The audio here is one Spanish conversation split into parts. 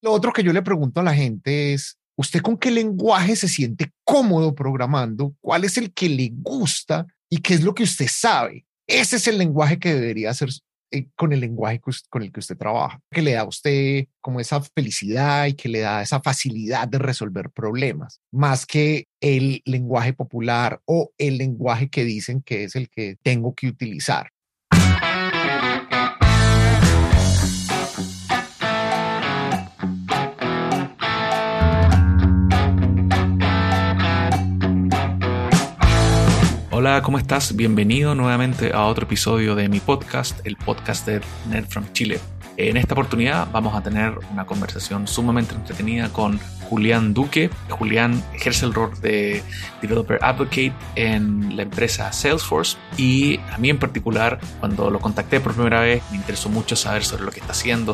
Lo otro que yo le pregunto a la gente es, ¿usted con qué lenguaje se siente cómodo programando? ¿Cuál es el que le gusta y qué es lo que usted sabe? Ese es el lenguaje que debería ser eh, con el lenguaje con el que usted trabaja, que le da a usted como esa felicidad y que le da esa facilidad de resolver problemas, más que el lenguaje popular o el lenguaje que dicen que es el que tengo que utilizar. Hola, ¿cómo estás? Bienvenido nuevamente a otro episodio de mi podcast, el podcast de Nerd from Chile. En esta oportunidad vamos a tener una conversación sumamente entretenida con Julián Duque. Julián ejerce el rol de Developer Advocate en la empresa Salesforce y a mí en particular, cuando lo contacté por primera vez, me interesó mucho saber sobre lo que está haciendo,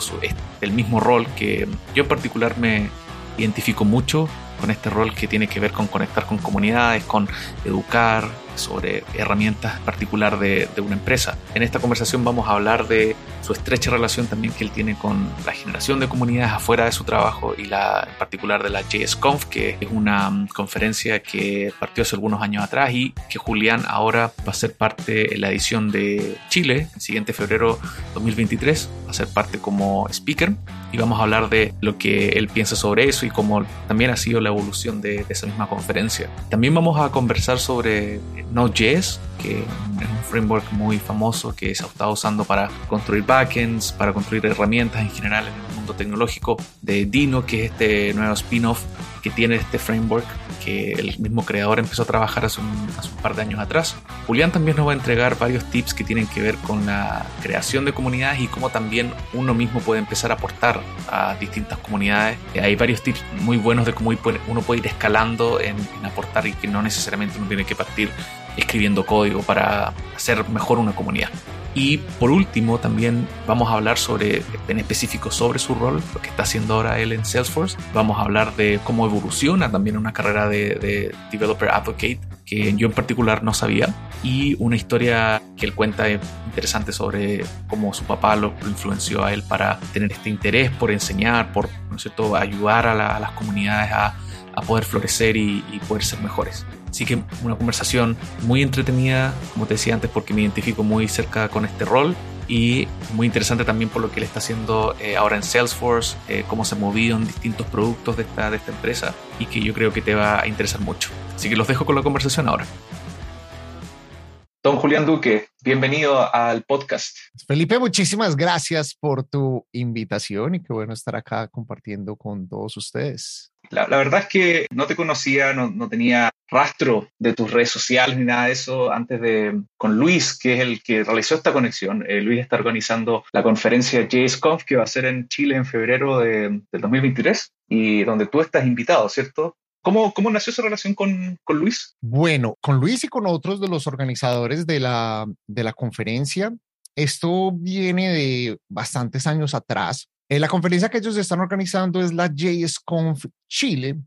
el mismo rol que yo en particular me identifico mucho con este rol que tiene que ver con conectar con comunidades, con educar, sobre herramientas particular de, de, una empresa. En esta conversación vamos a hablar de su estrecha relación también que él tiene con la generación de comunidades afuera de su trabajo y la en particular de la JSConf, que es una mm, conferencia que partió hace algunos años atrás y que Julián ahora va a ser parte en la edición de Chile, el siguiente febrero 2023, va a ser parte como speaker y vamos a hablar de lo que él piensa sobre eso y cómo también ha sido la evolución de, de esa misma conferencia. También vamos a conversar sobre Node.js, que es un framework muy famoso que se ha estado usando para construir backends, para construir herramientas en general en el mundo tecnológico, de Dino, que es este nuevo spin-off que tiene este framework que el mismo creador empezó a trabajar hace un, hace un, par de años atrás. Julián también nos va a entregar varios tips que tienen que ver con la creación de comunidades y cómo también uno mismo puede empezar a aportar a distintas comunidades. Hay varios tips muy buenos de cómo uno puede ir escalando en, en aportar y que no necesariamente uno tiene que partir escribiendo código para hacer mejor una comunidad. Y por último, también vamos a hablar sobre, en específico sobre su rol, lo que está haciendo ahora él en Salesforce. Vamos a hablar de cómo evoluciona también una carrera de, de Developer Advocate, que yo en particular no sabía. Y una historia que él cuenta interesante sobre cómo su papá lo, influenció a él para tener este interés por enseñar, por ¿no es cierto? ayudar a, la, a las comunidades a, poder florecer y poder ser mejores. Así que una conversación muy entretenida, como te decía antes, porque me identifico muy cerca con este rol y muy interesante también por lo que él está haciendo eh, ahora en Salesforce, eh, cómo se ha movido en distintos productos de esta, de esta empresa y que yo creo que te va a interesar mucho. Así que los dejo con la conversación ahora. Don Julián Duque, bienvenido al podcast. Felipe, muchísimas gracias por tu invitación y qué bueno estar acá compartiendo con todos ustedes. La, verdad es que no te conocía, no, no, tenía rastro de tus redes sociales ni nada de eso antes de con Luis, que es el que realizó esta conexión. Eh, Luis está organizando la conferencia JSConf que va a ser en Chile en febrero de, del 2023 y donde tú estás invitado, ¿cierto? ¿Cómo, ¿Cómo, nació esa relación con, con, Luis? Bueno, con Luis y con otros de los organizadores de la, de la conferencia. Esto viene de bastantes años atrás. Eh, la conferencia que ellos están organizando es la JSConf Chile,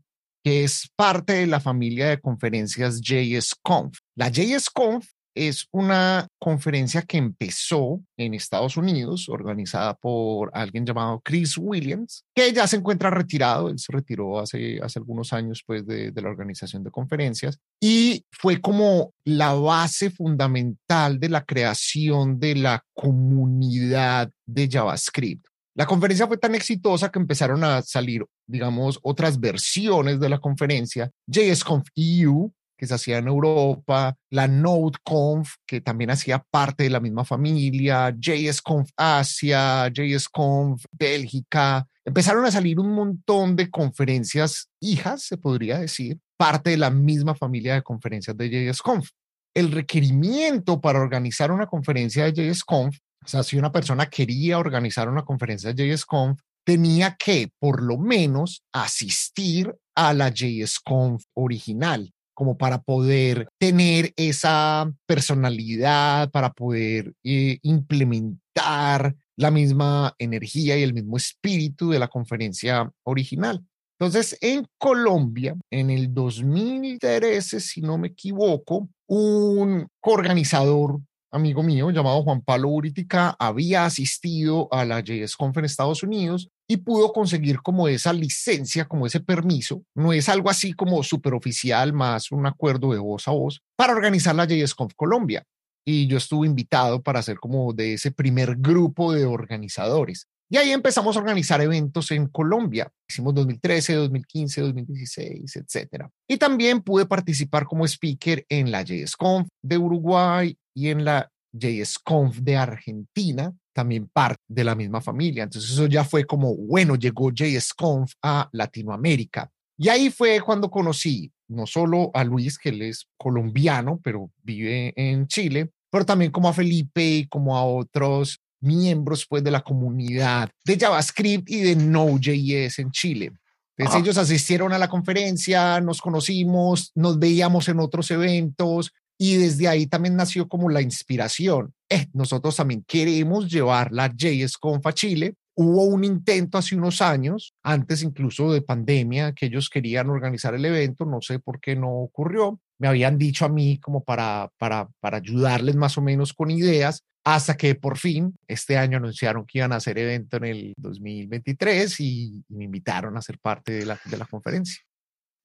que es parte de la familia de conferencias JSConf. La JSConf es una conferencia que empezó en Estados Unidos, organizada por alguien llamado Chris Williams, que ya se encuentra retirado, él se retiró hace, hace algunos años pues, de, de la organización de conferencias, y fue como la base fundamental de la creación de la comunidad de JavaScript. La conferencia fue tan exitosa que empezaron a salir, digamos, otras versiones de la conferencia, JSConf EU, que se hacía en Europa, la NodeConf, que también hacía parte de la misma familia, JSConf Asia, JSConf Bélgica. Empezaron a salir un montón de conferencias hijas, se podría decir, parte de la misma familia de conferencias de JSConf. El requerimiento para organizar una conferencia de JSConf o sea, si una persona quería organizar una conferencia de JSConf, tenía que por lo menos asistir a la JSConf original, como para poder tener esa personalidad, para poder eh, implementar la misma energía y el mismo espíritu de la conferencia original. Entonces, en Colombia, en el 2013, si no me equivoco, un organizador amigo mío llamado Juan Pablo Uritica había asistido a la JSConf en Estados Unidos y pudo conseguir como esa licencia, como ese permiso. No es algo así como superoficial, más un acuerdo de voz a voz para organizar la JSConf Colombia. Y yo estuve invitado para ser como de ese primer grupo de organizadores. Y ahí empezamos a organizar eventos en Colombia. Hicimos 2013, 2015, 2016, etcétera. Y también pude participar como speaker en la JSConf de Uruguay y en la JSConf de Argentina, también parte de la misma familia. Entonces eso ya fue como, bueno, llegó JSConf a Latinoamérica. Y ahí fue cuando conocí no solo a Luis, que él es colombiano, pero vive en Chile, pero también como a Felipe y como a otros miembros pues de la comunidad de JavaScript y de Node.js en Chile. Entonces ellos asistieron a la conferencia, nos conocimos, nos veíamos en otros eventos, y desde ahí también nació como la inspiración. Eh, nosotros también queremos llevar la JSConf a Chile. Hubo un intento hace unos años, antes incluso de pandemia, que ellos querían organizar el evento, no sé por qué no ocurrió. Me habían dicho a mí como para, para, para ayudarles más o menos con ideas, hasta que por fin este año anunciaron que iban a hacer evento en el 2023 y, me invitaron a ser parte de la, de la conferencia.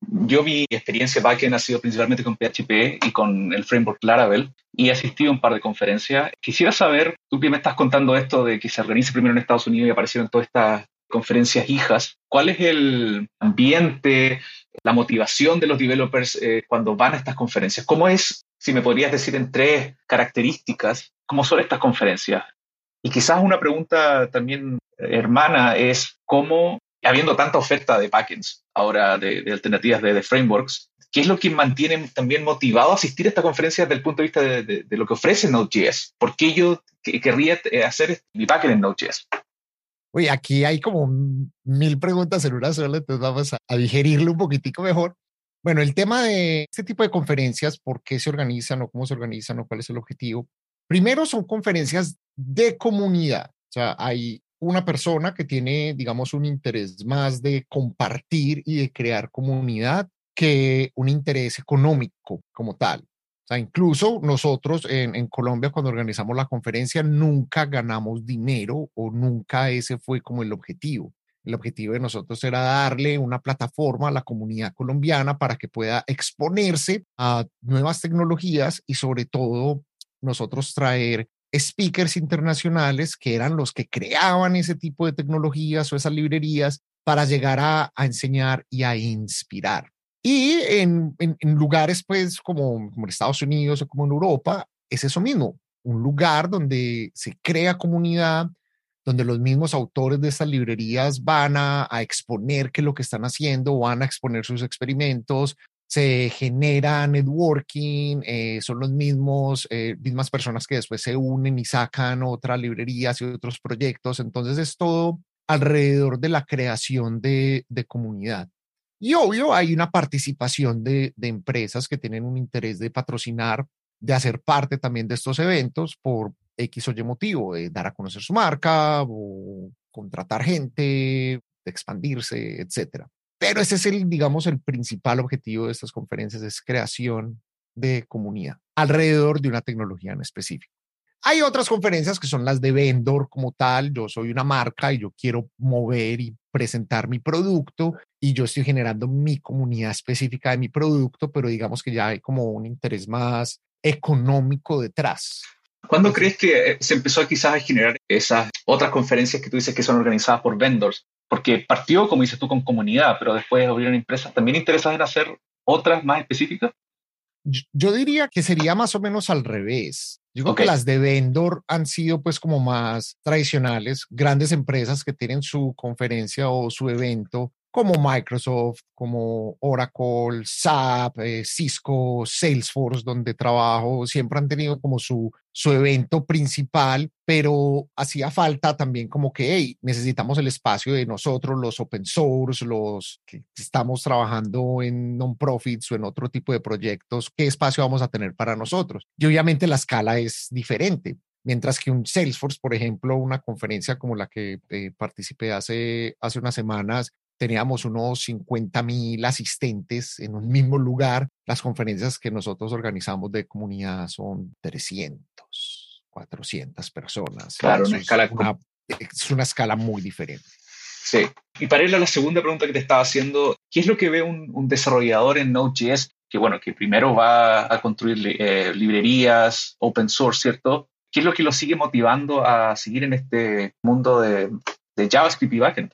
Yo mi experiencia backend ha sido principalmente con PHP y con el framework Laravel y he asistido a un par de conferencias. Quisiera saber, tú que me estás contando esto de que se organice primero en Estados Unidos y aparecieron todas estas conferencias hijas, ¿cuál es el ambiente, la motivación de los developers eh, cuando van a estas conferencias? ¿Cómo es, si me podrías decir en tres características, cómo son estas conferencias? Y quizás una pregunta también hermana es cómo habiendo tanta oferta de backends ahora de, alternativas de, frameworks, ¿qué es lo que mantiene también motivado a asistir a esta conferencia desde el punto de vista de, lo que ofrece Node.js? ¿Por qué yo querría eh, hacer mi backend en Node.js? Oye, aquí hay como mil preguntas en una sola, entonces vamos a, a digerirlo un poquitico mejor. Bueno, el tema de este tipo de conferencias, por qué se organizan o cómo se organizan o cuál es el objetivo. Primero son conferencias de comunidad. O sea, hay una persona que tiene, digamos, un interés más de compartir y de crear comunidad que un interés económico como tal. O sea, incluso nosotros en, en, Colombia cuando organizamos la conferencia nunca ganamos dinero o nunca ese fue como el objetivo. El objetivo de nosotros era darle una plataforma a la comunidad colombiana para que pueda exponerse a nuevas tecnologías y sobre todo nosotros traer speakers internacionales que eran los que creaban ese tipo de tecnologías o esas librerías para llegar a, enseñar y a inspirar. Y en, lugares pues como, como en Estados Unidos o como en Europa, es eso mismo, un lugar donde se crea comunidad, donde los mismos autores de estas librerías van a, exponer qué es lo que están haciendo, van a exponer sus experimentos, se genera networking, eh, son los mismos, eh, mismas personas que después se unen y sacan otras librerías y otros proyectos. Entonces es todo alrededor de la creación de, de comunidad. Y obvio, hay una participación de, de, empresas que tienen un interés de patrocinar, de hacer parte también de estos eventos por X o Y motivo, de dar a conocer su marca o contratar gente, expandirse, etcétera. Pero ese es el, digamos, el principal objetivo de estas conferencias, es creación de comunidad alrededor de una tecnología en específico. Hay otras conferencias que son las de vendor como tal. Yo soy una marca y yo quiero mover y presentar mi producto y yo estoy generando mi comunidad específica de mi producto, pero digamos que ya hay como un interés más económico detrás. ¿Cuándo crees que eh, se empezó quizás a generar esas otras conferencias que tú dices que son organizadas por vendors? Porque partió, como dices tú, con comunidad, pero después abrieron empresas también interesadas en hacer otras más específicas. Yo diría que sería más o menos al revés. Yo creo que las de vendor han sido pues como más tradicionales, grandes empresas que tienen su conferencia o su evento como Microsoft, como Oracle, SAP, eh, Cisco, Salesforce, donde trabajo, siempre han tenido como su, su evento principal, pero hacía falta también como que, necesitamos el espacio de nosotros, los open source, los que estamos trabajando en non-profits o en otro tipo de proyectos, ¿qué espacio vamos a tener para nosotros? Y obviamente la escala es diferente. Mientras que un Salesforce, por ejemplo, una conferencia como la que eh, participé hace, hace unas semanas, teníamos unos 50 mil asistentes en un mismo lugar. Las conferencias que nosotros organizamos de comunidad son 300, 400 personas. Claro, una escala es una escala muy diferente. Sí. Y para ir a la segunda pregunta que te estaba haciendo, ¿qué es lo que ve un, desarrollador en Node.js que, bueno, que primero va a construir eh, librerías, open source, ¿cierto? ¿Qué es lo que lo sigue motivando a seguir en este mundo de, de JavaScript y backend?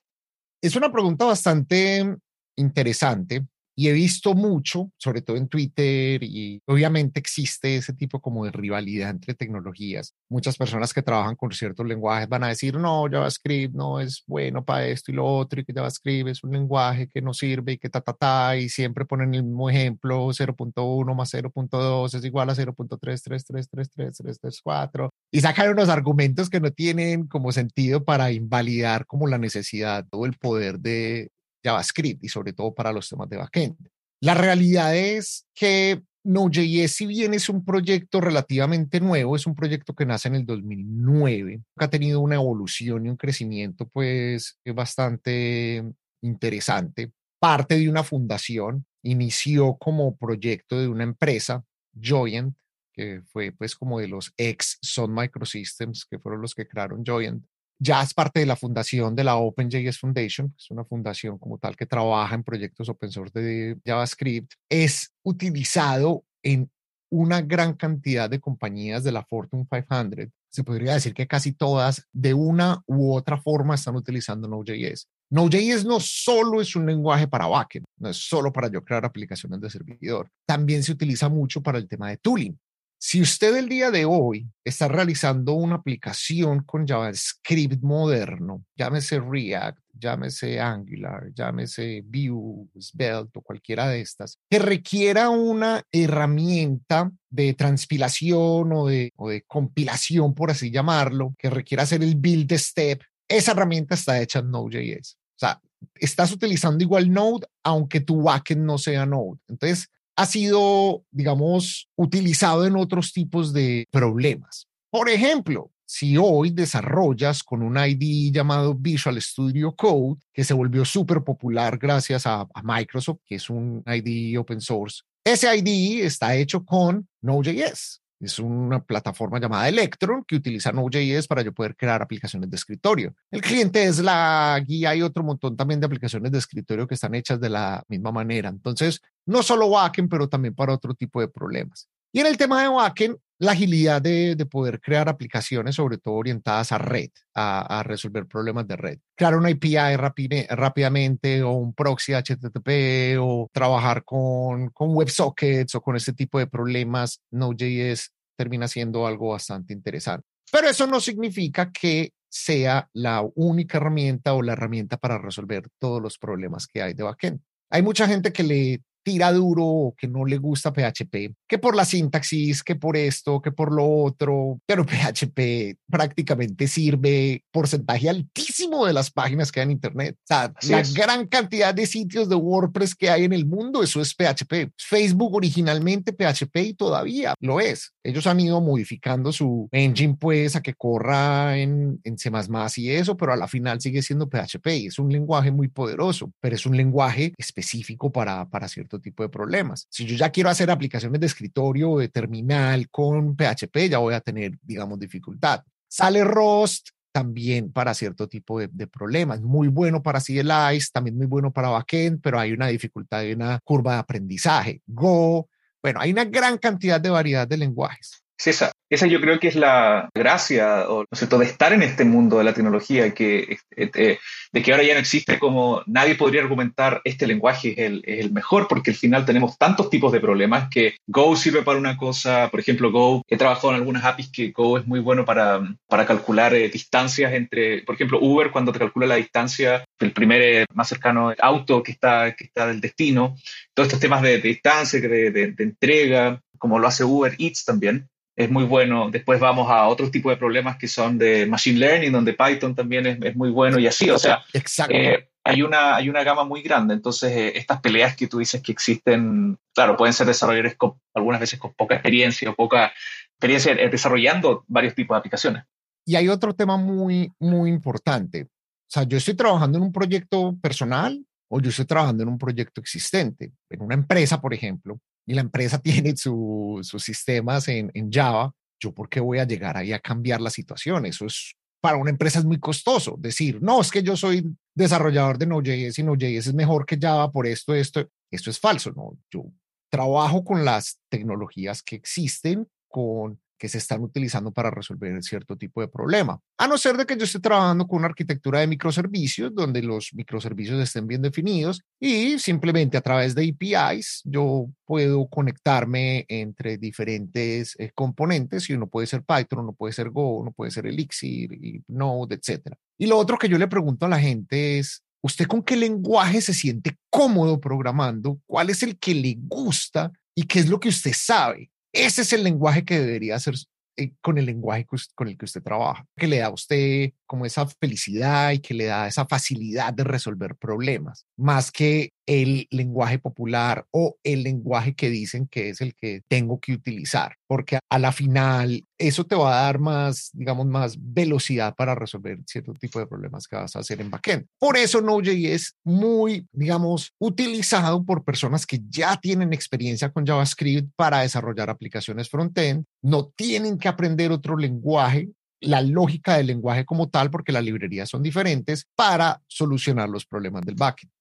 Es una pregunta bastante interesante y he visto mucho, sobre todo en Twitter, y obviamente existe ese tipo como de rivalidad entre tecnologías. Muchas personas que trabajan con ciertos lenguajes van a decir, no, JavaScript no es bueno para esto y lo otro, y que JavaScript es un lenguaje que no sirve y que ta, ta, ta, y siempre ponen el mismo ejemplo, 0.1 más 0.2 es igual a 0.333333334, y sacan unos argumentos que no tienen como sentido para invalidar como la necesidad o el poder de, JavaScript y sobre todo para los temas de backend. La realidad es que Node.js, si bien es un proyecto relativamente nuevo, es un proyecto que nace en el 2009, ha tenido una evolución y un crecimiento pues bastante interesante. Parte de una fundación, inició como proyecto de una empresa, Joyent, que fue pues como de los ex Sun Microsystems, que fueron los que crearon Joyent ya es parte de la fundación de la OpenJS Foundation, es una fundación como tal que trabaja en proyectos open source de JavaScript, es utilizado en una gran cantidad de compañías de la Fortune 500. Se podría decir que casi todas, de una u otra forma, están utilizando Node.js. Node.js no solo es un lenguaje para backend, no es solo para yo crear aplicaciones de servidor, también se utiliza mucho para el tema de tooling. Si usted el día de hoy está realizando una aplicación con JavaScript moderno, llámese React, llámese Angular, llámese Vue, Svelte o cualquiera de estas, que requiera una herramienta de transpilación o de, o de compilación, por así llamarlo, que requiera hacer el build step, esa herramienta está hecha en Node.js. O sea, estás utilizando igual Node, aunque tu backend no sea Node. Entonces, ha sido, digamos, utilizado en otros tipos de problemas. Por ejemplo, si hoy desarrollas con un ID llamado Visual Studio Code, que se volvió súper popular gracias a, a, Microsoft, que es un ID open source, ese ID está hecho con Node.js. Es una plataforma llamada Electron que utiliza Node.js para yo poder crear aplicaciones de escritorio. El cliente es la guía y otro montón también de aplicaciones de escritorio que están hechas de la misma manera. Entonces, no solo backend, pero también para otro tipo de problemas. Y en el tema de backend, la agilidad de, poder crear aplicaciones, sobre todo orientadas a red, a, resolver problemas de red. Crear una API rápidamente o un proxy HTTP o trabajar con, con WebSockets o con este tipo de problemas, Node.js termina siendo algo bastante interesante. Pero eso no significa que sea la única herramienta o la herramienta para resolver todos los problemas que hay de backend. Hay mucha gente que le tira duro o que no le gusta PHP, que por la sintaxis, que por esto, que por lo otro, pero PHP prácticamente sirve porcentaje altísimo de las páginas que hay en Internet. O sea, la gran cantidad de sitios de WordPress que hay en el mundo, eso es PHP. Facebook originalmente PHP y todavía lo es. Ellos han ido modificando su engine pues a que corra en, en C++ y eso, pero a la final sigue siendo PHP y es un lenguaje muy poderoso, pero es un lenguaje específico para, para cierto tipo de problemas. Si yo ya quiero hacer aplicaciones de escritorio o de terminal con PHP, ya voy a tener, digamos, dificultad. Sale Rust también para cierto tipo de, problemas. Muy bueno para CLIs, también muy bueno para backend, pero hay una dificultad y una curva de aprendizaje. Go, bueno, hay una gran cantidad de variedad de lenguajes. Sí, esa, esa yo creo que es la gracia o, ¿no de estar en este mundo de la tecnología, que, eh, eh, de que ahora ya no existe como nadie podría argumentar este lenguaje es el, es el, mejor, porque al final tenemos tantos tipos de problemas que Go sirve para una cosa, por ejemplo, Go, he trabajado en algunas APIs que Go es muy bueno para, para calcular eh, distancias entre, por ejemplo, Uber, cuando te calcula la distancia del primer más cercano auto que está, que está del destino, todos estos temas de, distancia, de, de, de entrega, como lo hace Uber Eats también es muy bueno. Después vamos a otros tipos de problemas que son de Machine Learning, donde Python también es, muy bueno y así. O sea, eh, hay, una, hay una gama muy grande. Entonces, eh, estas peleas que tú dices que existen, claro, pueden ser desarrolladores con, algunas veces con poca experiencia o poca experiencia desarrollando varios tipos de aplicaciones. Y hay otro tema muy, muy importante. O sea, yo estoy trabajando en un proyecto personal o yo estoy trabajando en un proyecto existente, en una empresa, por ejemplo, y la empresa tiene sus sistemas en, en Java, yo por qué voy a llegar ahí a cambiar la situación. Eso es para una empresa es muy costoso. Decir, no, es que yo soy desarrollador de Node.js y Node.js es mejor que Java por esto, esto. Esto es falso, ¿no? Yo trabajo con las tecnologías que existen, con que se están utilizando para resolver cierto tipo de problema. A no ser de que yo esté trabajando con una arquitectura de microservicios donde los microservicios estén bien definidos y simplemente a través de APIs yo puedo conectarme entre diferentes eh, componentes y uno puede ser Python, uno puede ser Go, uno puede ser Elixir y Node, etc. Y lo otro que yo le pregunto a la gente es, ¿usted con qué lenguaje se siente cómodo programando? ¿Cuál es el que le gusta? ¿Y qué es lo que usted sabe? Ese es el lenguaje que debería ser eh, con el lenguaje con el que usted trabaja, que le da a usted como esa felicidad y que le da esa facilidad de resolver problemas, más que el lenguaje popular o el lenguaje que dicen que es el que tengo que utilizar, porque a la final eso te va a dar más, digamos, más velocidad para resolver cierto tipo de problemas que vas a hacer en backend. Por eso Node.js es muy, digamos, utilizado por personas que ya tienen experiencia con JavaScript para desarrollar aplicaciones frontend, no tienen que aprender otro lenguaje la lógica del lenguaje como tal, porque las librerías son diferentes, para solucionar los problemas del backend.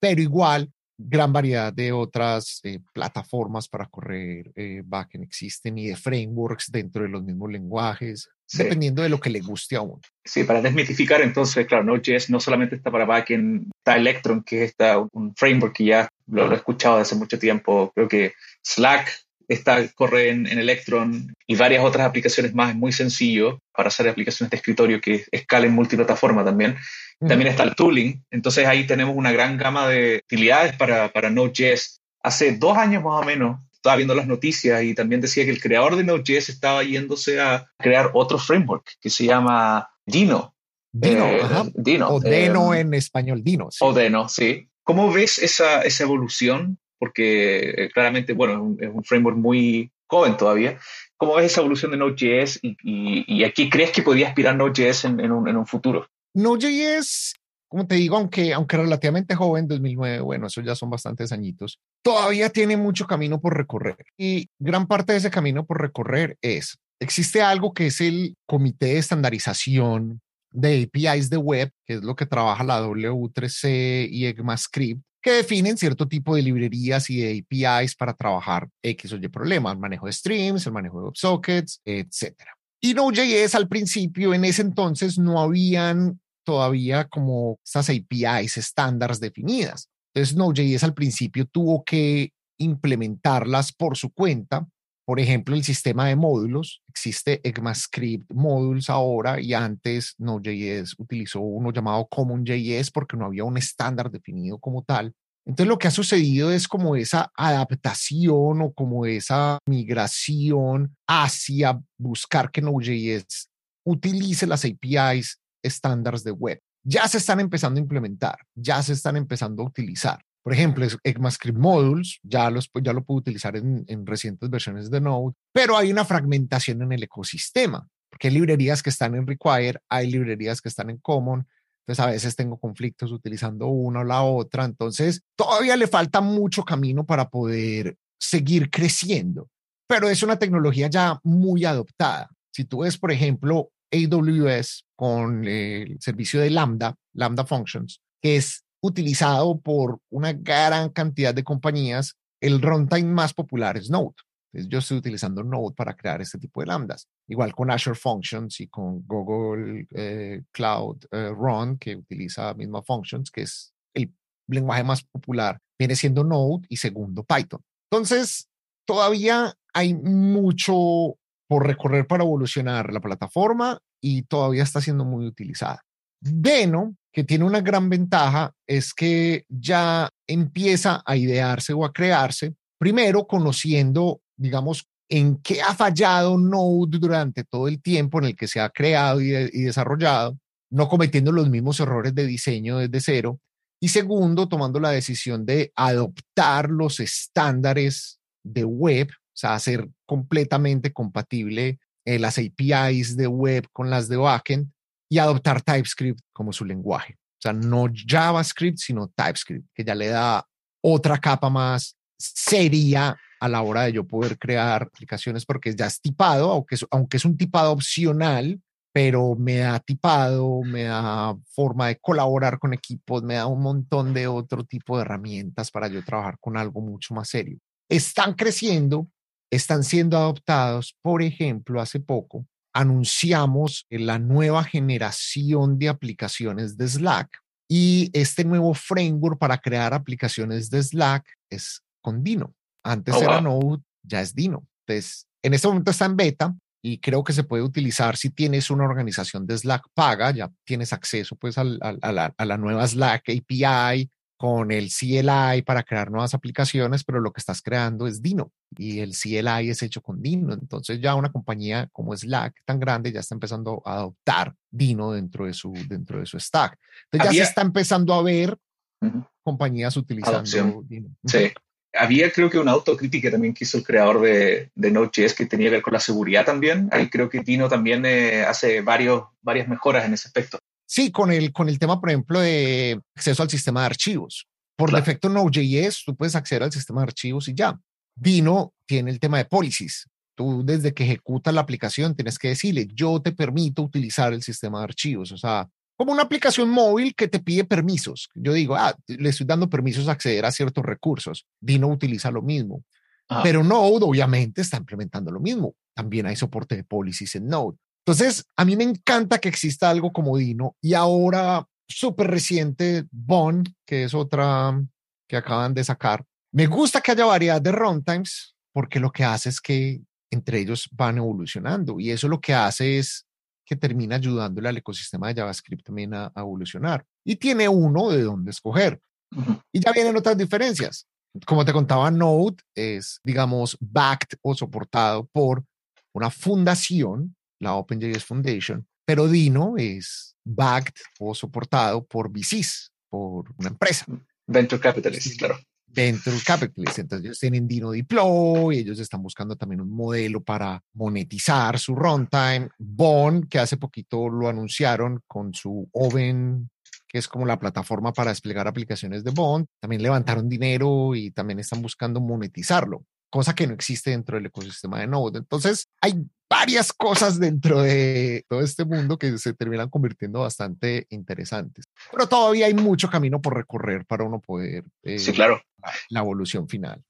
Pero igual, gran variedad de otras eh, plataformas para correr eh, backend existen y de frameworks dentro de los mismos lenguajes, dependiendo de lo que le guste a uno. Sí, para desmitificar entonces, claro, Node.js no solamente está para backend, está Electron, que está un framework que ya lo, lo he escuchado hace mucho tiempo, creo que Slack Está, corre en, Electron y varias otras aplicaciones más. Es muy sencillo para hacer aplicaciones de escritorio que escalen multiplataforma también. También está el tooling. Entonces ahí tenemos una gran gama de utilidades para, para Node.js. Hace dos años más o menos estaba viendo las noticias y también decía que el creador de Node.js estaba yéndose a crear otro framework que se llama Dino. Dino, eh, Dino. O Deno eh, en español, Dino. O Deno, sí. ¿Cómo ves esa, esa evolución porque eh, claramente, bueno, es un, framework muy joven todavía. ¿Cómo ves esa evolución de Node.js y, y, a qué crees que podría aspirar Node.js en, en, un, en un futuro? Node.js, como te digo, aunque, aunque relativamente joven, 2009, bueno, eso ya son bastantes añitos, todavía tiene mucho camino por recorrer. Y gran parte de ese camino por recorrer es, existe algo que es el Comité de Estandarización de APIs de web, que es lo que trabaja la W3C y ECMAScript, que definen cierto tipo de librerías y de APIs para trabajar X o Y problema, el manejo de streams, el manejo de WebSockets, etc. Y Node.js al principio, en ese entonces, no habían todavía como esas APIs estándares definidas. Entonces, Node.js al principio tuvo que implementarlas por su cuenta por ejemplo, el sistema de módulos, existe ECMAScript Modules ahora y antes Node.js utilizó uno llamado CommonJS porque no había un estándar definido como tal. Entonces lo que ha sucedido es como esa adaptación o como esa migración hacia buscar que Node.js utilice las APIs estándares de web. Ya se están empezando a implementar, ya se están empezando a utilizar. Por ejemplo, ECMAScript Modules, ya, los, ya lo puedo utilizar en, en recientes versiones de Node, pero hay una fragmentación en el ecosistema, porque hay librerías que están en Require, hay librerías que están en Common, entonces a veces tengo conflictos utilizando una o la otra, entonces todavía le falta mucho camino para poder seguir creciendo, pero es una tecnología ya muy adoptada. Si tú ves, por ejemplo, AWS con el servicio de Lambda, Lambda Functions, que es utilizado por una gran cantidad de compañías, el runtime más popular es Node. Entonces, yo estoy utilizando Node para crear este tipo de lambdas. Igual con Azure Functions y con Google eh, Cloud eh, Run, que utiliza misma Functions, que es el lenguaje más popular, viene siendo Node y segundo Python. Entonces, todavía hay mucho por recorrer para evolucionar la plataforma y todavía está siendo muy utilizada. Deno que tiene una gran ventaja es que ya empieza a idearse o a crearse, primero conociendo, digamos, en qué ha fallado Node durante todo el tiempo en el que se ha creado y, desarrollado, no cometiendo los mismos errores de diseño desde cero, y segundo, tomando la decisión de adoptar los estándares de web, o sea, hacer completamente compatible eh, las APIs de web con las de backend y adoptar TypeScript como su lenguaje. O sea, no JavaScript, sino TypeScript, que ya le da otra capa más seria a la hora de yo poder crear aplicaciones porque ya es tipado, aunque es, aunque es un tipado opcional, pero me da tipado, me da forma de colaborar con equipos, me da un montón de otro tipo de herramientas para yo trabajar con algo mucho más serio. Están creciendo, están siendo adoptados. Por ejemplo, hace poco anunciamos la nueva generación de aplicaciones de Slack y este nuevo framework para crear aplicaciones de Slack es con Dino. Antes oh, era Node, ya es Dino. Entonces, en este momento está en beta y creo que se puede utilizar si tienes una organización de Slack paga, ya tienes acceso pues a, la, a la nueva Slack API, con el CLI para crear nuevas aplicaciones, pero lo que estás creando es Dino y el CLI es hecho con Dino. Entonces ya una compañía como Slack tan grande ya está empezando a adoptar Dino dentro de su, dentro de su stack. Entonces ya se está empezando a ver compañías utilizando Dino. Sí. Había creo que una autocrítica también que hizo el creador de, de Node.js que tenía que ver con la seguridad también. Ahí creo que Dino también eh, hace varios, varias mejoras en ese aspecto. Sí, con el, con el tema, por ejemplo, de acceso al sistema de archivos. Por defecto, Node.js, tú puedes acceder al sistema de archivos y ya. Dino tiene el tema de policies. Tú desde que ejecutas la aplicación tienes que decirle, yo te permito utilizar el sistema de archivos. O sea, como una aplicación móvil que te pide permisos. Yo digo, ah, le estoy dando permisos a acceder a ciertos recursos. Dino utiliza lo mismo. Pero Node obviamente está implementando lo mismo. También hay soporte de policies en Node. Entonces, a mí me encanta que exista algo como Dino y ahora súper reciente Bond, que es otra que acaban de sacar. Me gusta que haya variedad de runtimes porque lo que hace es que entre ellos van evolucionando y eso lo que hace es que termina ayudándole al ecosistema de JavaScript también a, evolucionar. Y tiene uno de dónde escoger. Y ya vienen otras diferencias. Como te contaba, Node es, digamos, backed o soportado por una fundación la OpenJS Foundation, pero Dino es backed o soportado por VCs, por una empresa. Venture Capitalists, claro. Venture Capitalists. Entonces ellos tienen Dino Deploy, ellos están buscando también un modelo para monetizar su runtime. Bond, que hace poquito lo anunciaron con su Oven que es como la plataforma para desplegar aplicaciones de Bond, también levantaron dinero y también están buscando monetizarlo cosa que no existe dentro del ecosistema de Node. Entonces, hay varias cosas dentro de todo este mundo que se terminan convirtiendo bastante interesantes. Pero todavía hay mucho camino por recorrer para uno poder... Eh, sí, claro. la evolución final.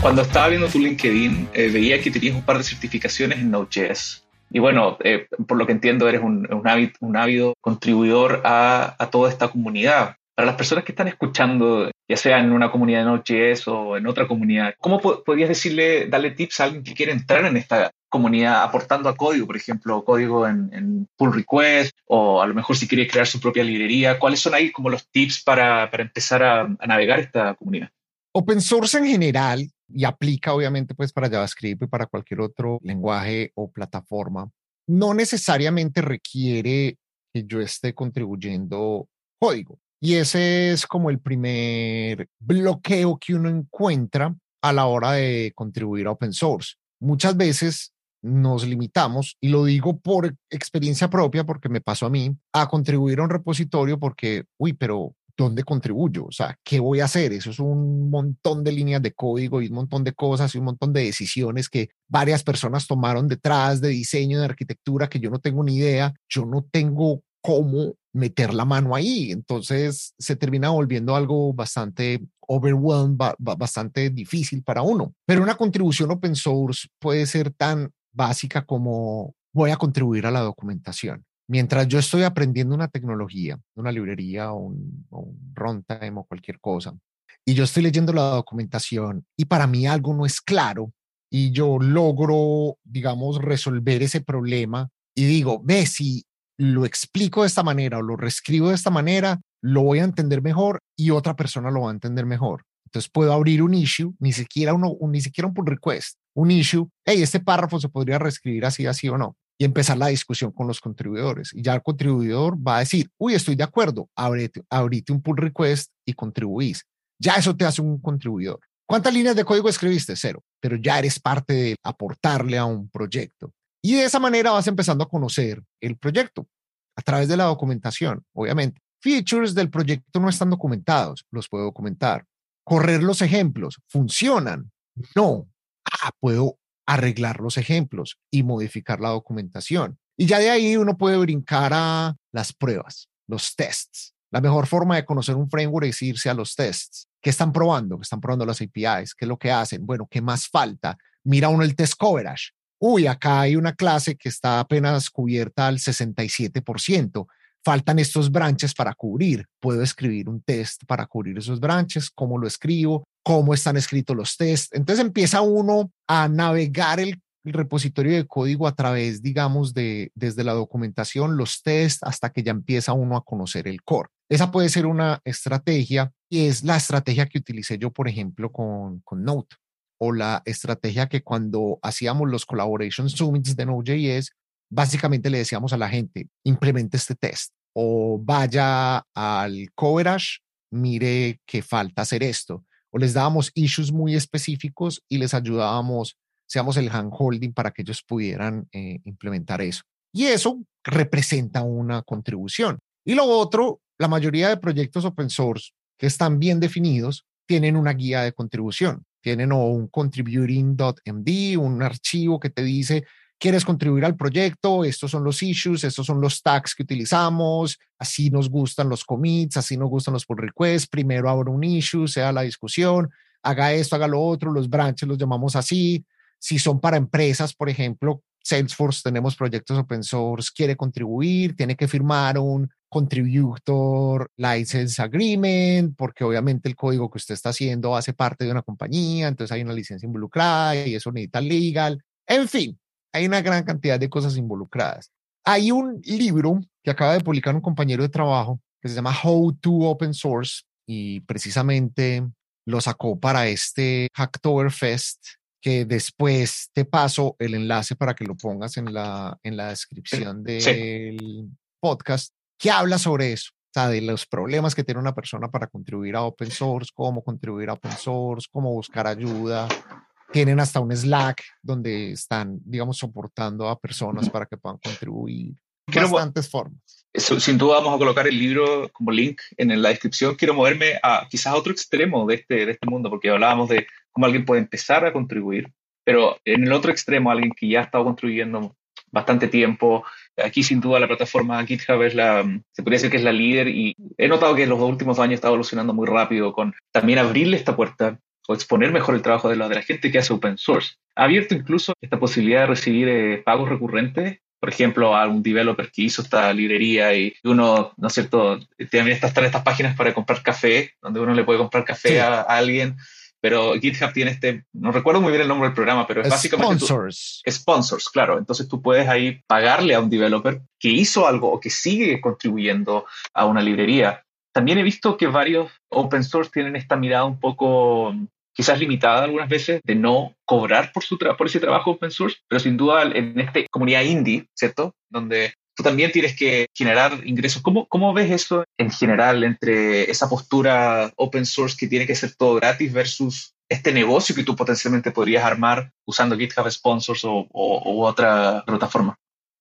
Cuando estaba viendo tu LinkedIn, eh, veía que tenías un par de certificaciones en Node.js. Y bueno, eh, por lo que entiendo, eres un, un, ávido, contribuidor a, toda esta comunidad. Para las personas que están escuchando, ya sea en una comunidad de Node.js o en otra comunidad, ¿cómo podrías decirle, darle tips a alguien que quiere entrar en esta comunidad aportando a código, por ejemplo, código en, pull request o a lo mejor si quiere crear su propia librería? ¿Cuáles son ahí como los tips para, empezar a, a navegar esta comunidad? Open source en general y aplica obviamente pues para JavaScript y para cualquier otro lenguaje o plataforma, no necesariamente requiere que yo esté contribuyendo código. Y ese es como el primer bloqueo que uno encuentra a la hora de contribuir a open source. Muchas veces nos limitamos, y lo digo por experiencia propia, porque me pasó a mí, a contribuir a un repositorio porque, uy, pero ¿dónde contribuyo? O sea, ¿qué voy a hacer? Eso es un montón de líneas de código y un montón de cosas y un montón de decisiones que varias personas tomaron detrás de diseño, de arquitectura, que yo no tengo ni idea. Yo no tengo cómo meter la mano ahí. Entonces se termina volviendo algo bastante overwhelmed, bastante difícil para uno. Pero una contribución open source puede ser tan básica como voy a contribuir a la documentación mientras yo estoy aprendiendo una tecnología, una librería o un, runtime o cualquier cosa, y yo estoy leyendo la documentación y para mí algo no es claro y yo logro, digamos, resolver ese problema y digo, ve, si lo explico de esta manera o lo reescribo de esta manera, lo voy a entender mejor y otra persona lo va a entender mejor. Entonces puedo abrir un issue, ni siquiera, uno, ni siquiera un pull request, un issue, hey, este párrafo se podría reescribir así, así o no y empezar la discusión con los contribuidores. Y ya el contribuidor va a decir, uy, estoy de acuerdo, abrite, un pull request y contribuís. Ya eso te hace un contribuidor. ¿Cuántas líneas de código escribiste? Cero, pero ya eres parte de aportarle a un proyecto. Y de esa manera vas empezando a conocer el proyecto a través de la documentación, obviamente. Features del proyecto no están documentados, los puedo documentar. Correr los ejemplos, ¿funcionan? No. Ah, puedo arreglar los ejemplos y modificar la documentación. Y ya de ahí uno puede brincar a las pruebas, los tests. La mejor forma de conocer un framework es irse a los tests. ¿Qué están probando? ¿Qué están probando las APIs? ¿Qué es lo que hacen? Bueno, ¿qué más falta? Mira uno el test coverage. Uy, acá hay una clase que está apenas cubierta al 67%. Faltan estos branches para cubrir. Puedo escribir un test para cubrir esos branches. ¿Cómo lo escribo? ¿Cómo están escritos los tests? Entonces empieza uno a navegar el el repositorio de código a través, digamos, de desde la documentación, los tests, hasta que ya empieza uno a conocer el core. Esa puede ser una estrategia y es la estrategia que utilicé yo, por ejemplo, con, con Node o la estrategia que cuando hacíamos los collaboration summits de Node.js, básicamente le decíamos a la gente, implemente este test o vaya al coverage, mire que falta hacer esto. O les dábamos issues muy específicos y les ayudábamos seamos el handholding para que ellos pudieran eh, implementar eso. Y eso representa una contribución. Y lo otro, la mayoría de proyectos open source que están bien definidos tienen una guía de contribución. Tienen o un contributing.md, un archivo que te dice, quieres contribuir al proyecto, estos son los issues, estos son los tags que utilizamos, así nos gustan los commits, así nos gustan los pull requests, primero abro un issue, sea la discusión, haga esto, haga lo otro, los branches los llamamos así, si son para empresas, por ejemplo, Salesforce, tenemos proyectos open source, quiere contribuir, tiene que firmar un contributor license agreement, porque obviamente el código que usted está haciendo hace parte de una compañía, entonces hay una licencia involucrada y eso necesita legal. En fin, hay una gran cantidad de cosas involucradas. Hay un libro que acaba de publicar un compañero de trabajo que se llama How to Open Source y precisamente lo sacó para este Hacktoberfest que después te paso el enlace para que lo pongas en la, en la descripción del podcast, que habla sobre eso, o sea, de los problemas que tiene una persona para contribuir a open source, cómo contribuir a open source, cómo buscar ayuda. Tienen hasta un Slack donde están, digamos, soportando a personas para que puedan contribuir. Bastantes formas. sin duda vamos a colocar el libro como link en la descripción. Quiero moverme a quizás a otro extremo de este, de este mundo, porque hablábamos de cómo alguien puede empezar a contribuir, pero en el otro extremo, alguien que ya ha estado contribuyendo bastante tiempo. Aquí sin duda la plataforma GitHub es la, se podría decir que es la líder y he notado que en los últimos años está evolucionando muy rápido con también abrirle esta puerta o exponer mejor el trabajo de la, de la gente que hace open source. Ha abierto incluso esta posibilidad de recibir eh, pagos recurrentes por ejemplo, a un developer que hizo esta librería y uno, ¿no es cierto?, también estas, estas páginas para comprar café, donde uno le puede comprar café a, alguien pero GitHub tiene este, no recuerdo muy bien el nombre del programa, pero es básicamente... Sponsors. sponsors, claro. Entonces tú puedes ahí pagarle a un developer que hizo algo o que sigue contribuyendo a una librería. También he visto que varios open source tienen esta mirada un poco quizás limitada algunas veces de no cobrar por, su por ese trabajo open source, pero sin duda en esta comunidad indie, ¿cierto? Donde tú también tienes que generar ingresos. ¿Cómo, ¿Cómo ves eso en general entre esa postura open source que tiene que ser todo gratis versus este negocio que tú potencialmente podrías armar usando GitHub Sponsors o, otra plataforma?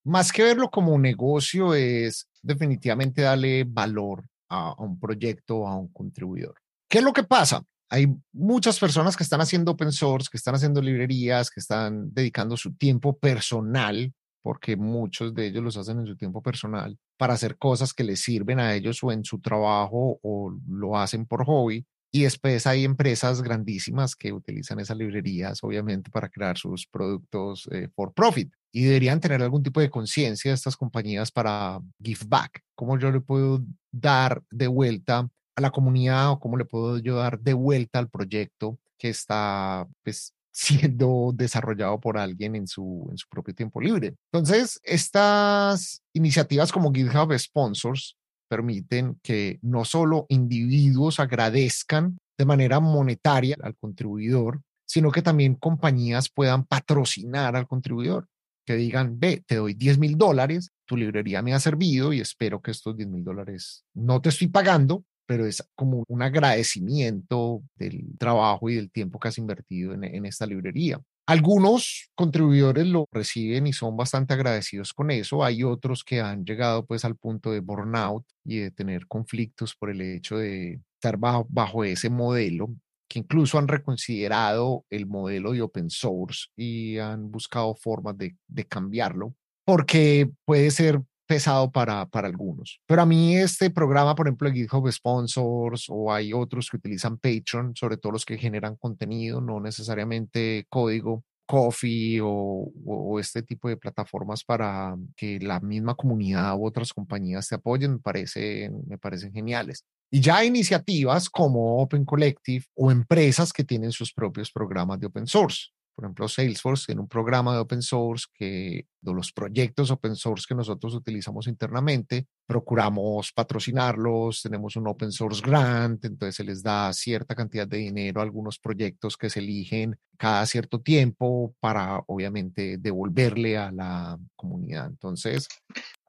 Más que verlo como un negocio es definitivamente darle valor a un proyecto, a un contribuidor. ¿Qué es lo que pasa? Hay muchas personas que están haciendo open source, que están haciendo librerías, que están dedicando su tiempo personal porque muchos de ellos los hacen en su tiempo personal para hacer cosas que les sirven a ellos o en su trabajo o lo hacen por hobby. Y después hay empresas grandísimas que utilizan esas librerías, obviamente, para crear sus productos eh, por profit. Y deberían tener algún tipo de conciencia estas compañías para give back. ¿Cómo yo le puedo dar de vuelta a la comunidad o cómo le puedo yo dar de vuelta al proyecto que está pues, siendo desarrollado por alguien en su, en su propio tiempo libre. Entonces, estas iniciativas como GitHub Sponsors permiten que no solo individuos agradezcan de manera monetaria al contribuidor, sino que también compañías puedan patrocinar al contribuidor, que digan, ve, te doy 10 mil dólares, tu librería me ha servido y espero que estos 10 mil dólares no te estoy pagando, pero es como un agradecimiento del trabajo y del tiempo que has invertido en, esta librería. Algunos contribuidores lo reciben y son bastante agradecidos con eso. Hay otros que han llegado pues al punto de burnout y de tener conflictos por el hecho de estar bajo, bajo ese modelo que incluso han reconsiderado el modelo de open source y han buscado formas de, de cambiarlo porque puede ser pesado para, para algunos. Pero a mí este programa, por ejemplo, GitHub Sponsors o hay otros que utilizan Patreon, sobre todo los que generan contenido, no necesariamente código, Coffee o, o, este tipo de plataformas para que la misma comunidad u otras compañías te apoyen, me, parece, me parecen geniales. Y ya iniciativas como Open Collective o empresas que tienen sus propios programas de open source. Por ejemplo, Salesforce tiene un programa de open source que de los proyectos open source que nosotros utilizamos internamente, procuramos patrocinarlos, tenemos un open source grant, entonces se les da cierta cantidad de dinero a algunos proyectos que se eligen cada cierto tiempo para obviamente devolverle a la comunidad. Entonces,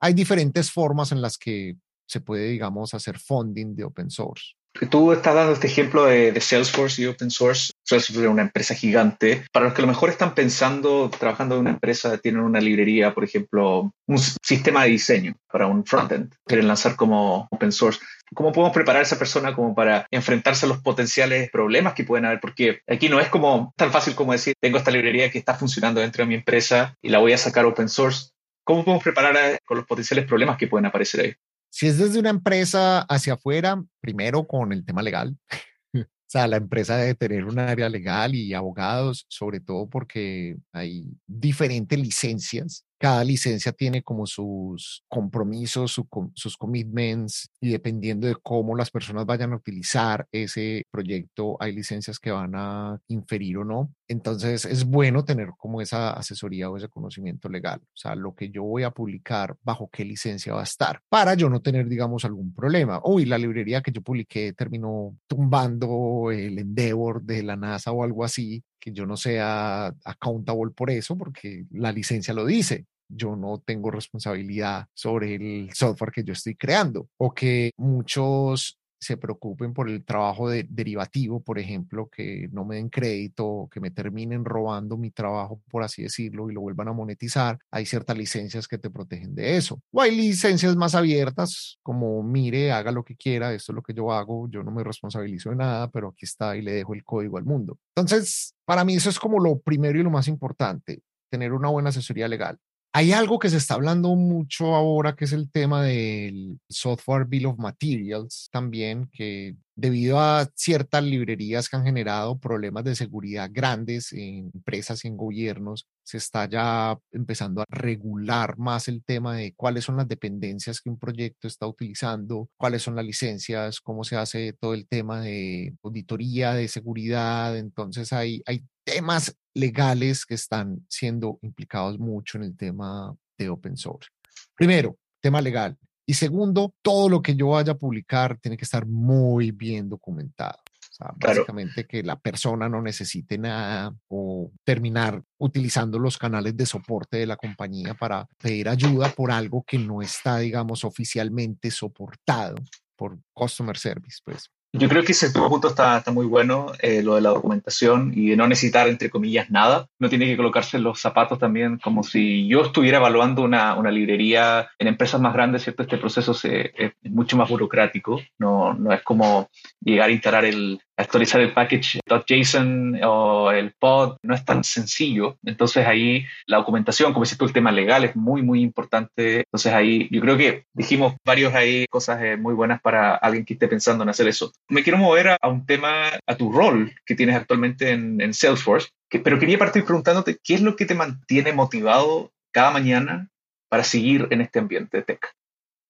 hay diferentes formas en las que se puede, digamos, hacer funding de open source. Tú estás dando este ejemplo de, Salesforce y open source. Salesforce es una empresa gigante. Para los que a lo mejor están pensando, trabajando en una empresa, tienen una librería, por ejemplo, un sistema de diseño para un frontend, quieren lanzar como open source. ¿Cómo podemos preparar a esa persona como para enfrentarse a los potenciales problemas que pueden haber? Porque aquí no es como tan fácil como decir, tengo esta librería que está funcionando dentro de mi empresa y la voy a sacar open source. ¿Cómo podemos preparar con los potenciales problemas que pueden aparecer ahí? Si es desde una empresa hacia afuera, primero con el tema legal. o sea, la empresa debe tener un área legal y abogados, sobre todo porque hay diferentes licencias cada licencia tiene como sus compromisos, sus commitments y dependiendo de cómo las personas vayan a utilizar ese proyecto, hay licencias que van a inferir o no. Entonces es bueno tener como esa asesoría o ese conocimiento legal. O sea, lo que yo voy a publicar, bajo qué licencia va a estar, para yo no tener, digamos, algún problema. Uy, la librería que yo publiqué terminó tumbando el Endeavor de la NASA o algo así que yo no sea accountable por eso, porque la licencia lo dice. Yo no tengo responsabilidad sobre el software que yo estoy creando o que muchos se preocupen por el trabajo de, derivativo, por ejemplo, que no me den crédito, que me terminen robando mi trabajo, por así decirlo, y lo vuelvan a monetizar. Hay ciertas licencias que te protegen de eso. O hay licencias más abiertas, como mire, haga lo que quiera, esto es lo que yo hago, yo no me responsabilizo de nada, pero aquí está y le dejo el código al mundo. Entonces, para mí eso es como lo primero y lo más importante, tener una buena asesoría legal. Hay algo que se está hablando mucho ahora, que es el tema del Software Bill of Materials también, que debido a ciertas librerías que han generado problemas de seguridad grandes en empresas y en gobiernos, se está ya empezando a regular más el tema de cuáles son las dependencias que un proyecto está utilizando, cuáles son las licencias, cómo se hace todo el tema de auditoría, de seguridad. Entonces hay, hay temas legales que están siendo implicados mucho en el tema de open source. Primero, tema legal. Y segundo, todo lo que yo vaya a publicar tiene que estar muy bien documentado. O sea, básicamente que la persona no necesite nada o terminar utilizando los canales de soporte de la compañía para pedir ayuda por algo que no está, digamos, oficialmente soportado por customer service, pues. Yo creo que ese punto está, está muy bueno, eh, lo de la documentación y de no necesitar, entre comillas, nada. No tiene que colocarse los zapatos también, como si yo estuviera evaluando una, una librería en empresas más grandes, ¿cierto? Este proceso se, es mucho más burocrático, no, no es como llegar a instalar el, actualizar el package .json o el pod no es tan sencillo. Entonces ahí la documentación, como decís tú, el tema legal es muy, muy importante. Entonces ahí yo creo que dijimos varios ahí cosas eh, muy buenas para alguien que esté pensando en hacer eso. Me quiero mover a, un tema, a tu rol que tienes actualmente en, Salesforce, pero quería partir preguntándote qué es lo que te mantiene motivado cada mañana para seguir en este ambiente de tech.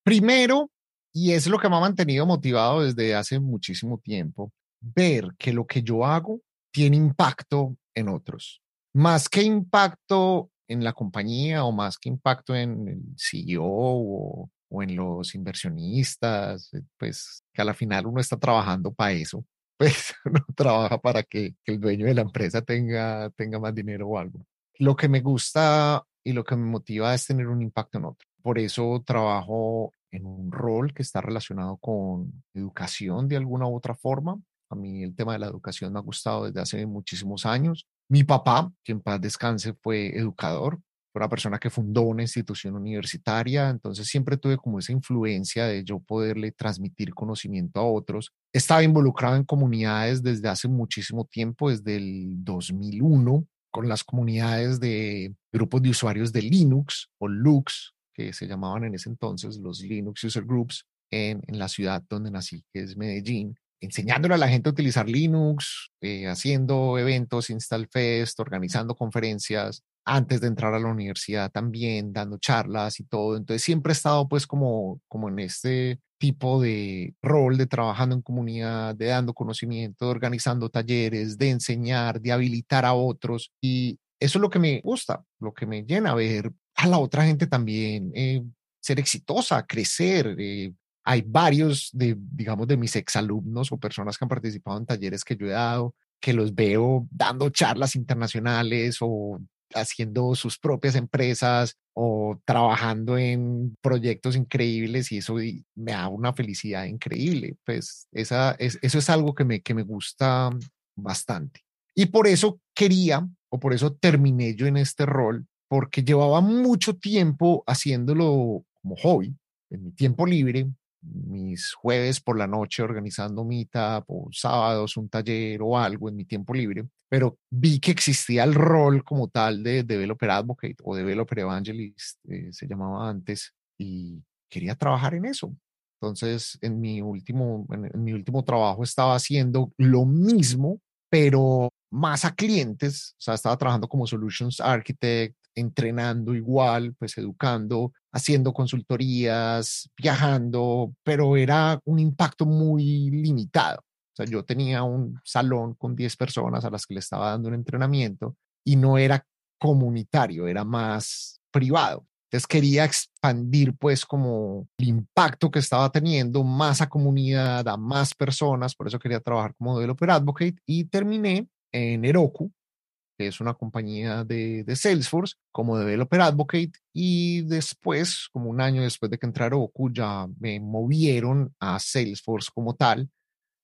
Primero, y es lo que me ha mantenido motivado desde hace muchísimo tiempo, ver que lo que yo hago tiene impacto en otros. Más que impacto en la compañía o más que impacto en el CEO o, en los inversionistas, eh, pues que a la final uno está trabajando para eso, pues uno trabaja para que, que, el dueño de la empresa tenga, tenga más dinero o algo. Lo que me gusta y lo que me motiva es tener un impacto en otro. Por eso trabajo en un rol que está relacionado con educación de alguna u otra forma A mí el tema de la educación me ha gustado desde hace muchísimos años. Mi papá, que en paz descanse, fue educador, fue una persona que fundó una institución universitaria, entonces siempre tuve como esa influencia de yo poderle transmitir conocimiento a otros. Estaba involucrado en comunidades desde hace muchísimo tiempo, desde el 2001, con las comunidades de grupos de usuarios de Linux o Lux, que se llamaban en ese entonces los Linux User Groups, en, en la ciudad donde nací, que es Medellín enseñándole a la gente a utilizar Linux, eh, haciendo eventos, Install Fest, organizando conferencias, antes de entrar a la universidad también, dando charlas y todo. Entonces siempre he estado pues como, como en este tipo de rol de trabajando en comunidad, de dando conocimiento, de organizando talleres, de enseñar, de habilitar a otros. Y eso es lo que me gusta, lo que me llena ver a la otra gente también eh, ser exitosa, crecer, eh, hay varios de, digamos, de mis exalumnos o personas que han participado en talleres que yo he dado, que los veo dando charlas internacionales o haciendo sus propias empresas o trabajando en proyectos increíbles y eso me da una felicidad increíble. Pues esa, es, eso es algo que me, que me gusta bastante. Y por eso quería, o por eso terminé yo en este rol, porque llevaba mucho tiempo haciéndolo como hobby, en mi tiempo libre, mis jueves por la noche organizando meetup o sábados un taller o algo en mi tiempo libre, pero vi que existía el rol como tal de developer advocate o developer evangelist, eh, se llamaba antes, y quería trabajar en eso. Entonces, en mi último, en mi último trabajo estaba haciendo lo mismo, pero más a clientes, o sea, estaba trabajando como solutions architect, entrenando igual, pues educando, haciendo consultorías, viajando, pero era un impacto muy limitado. O sea, yo tenía un salón con 10 personas a las que le estaba dando un entrenamiento y no era comunitario, era más privado. Entonces quería expandir pues como el impacto que estaba teniendo más a comunidad, a más personas, por eso quería trabajar como developer advocate y terminé en Heroku, es una compañía de, Salesforce, como developer advocate. Y después, como un año después de que entrara Oku, ya me movieron a Salesforce como tal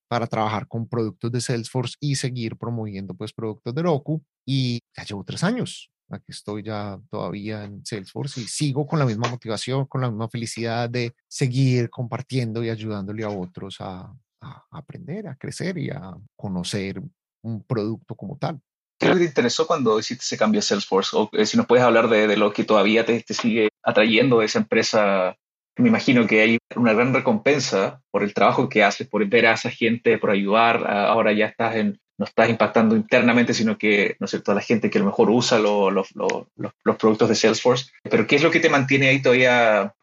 para trabajar con productos de Salesforce y seguir promoviendo pues productos de Roku. Y ya llevo tres años. Aquí estoy ya todavía en Salesforce y sigo con la misma motivación, con la misma felicidad de seguir compartiendo y ayudándole a otros a aprender, a crecer y a conocer un producto como tal. ¿Qué es lo que te interesó cuando hiciste ese cambio a Salesforce? O eh, si nos puedes hablar de, lo que todavía te, sigue atrayendo de esa empresa. Me imagino que hay una gran recompensa por el trabajo que haces, por ver a esa gente, por ayudar. Ahora ya estás en, no estás impactando internamente, sino que, no sé, toda la gente que a lo mejor usa los productos de Salesforce. Pero ¿qué es lo que te mantiene ahí todavía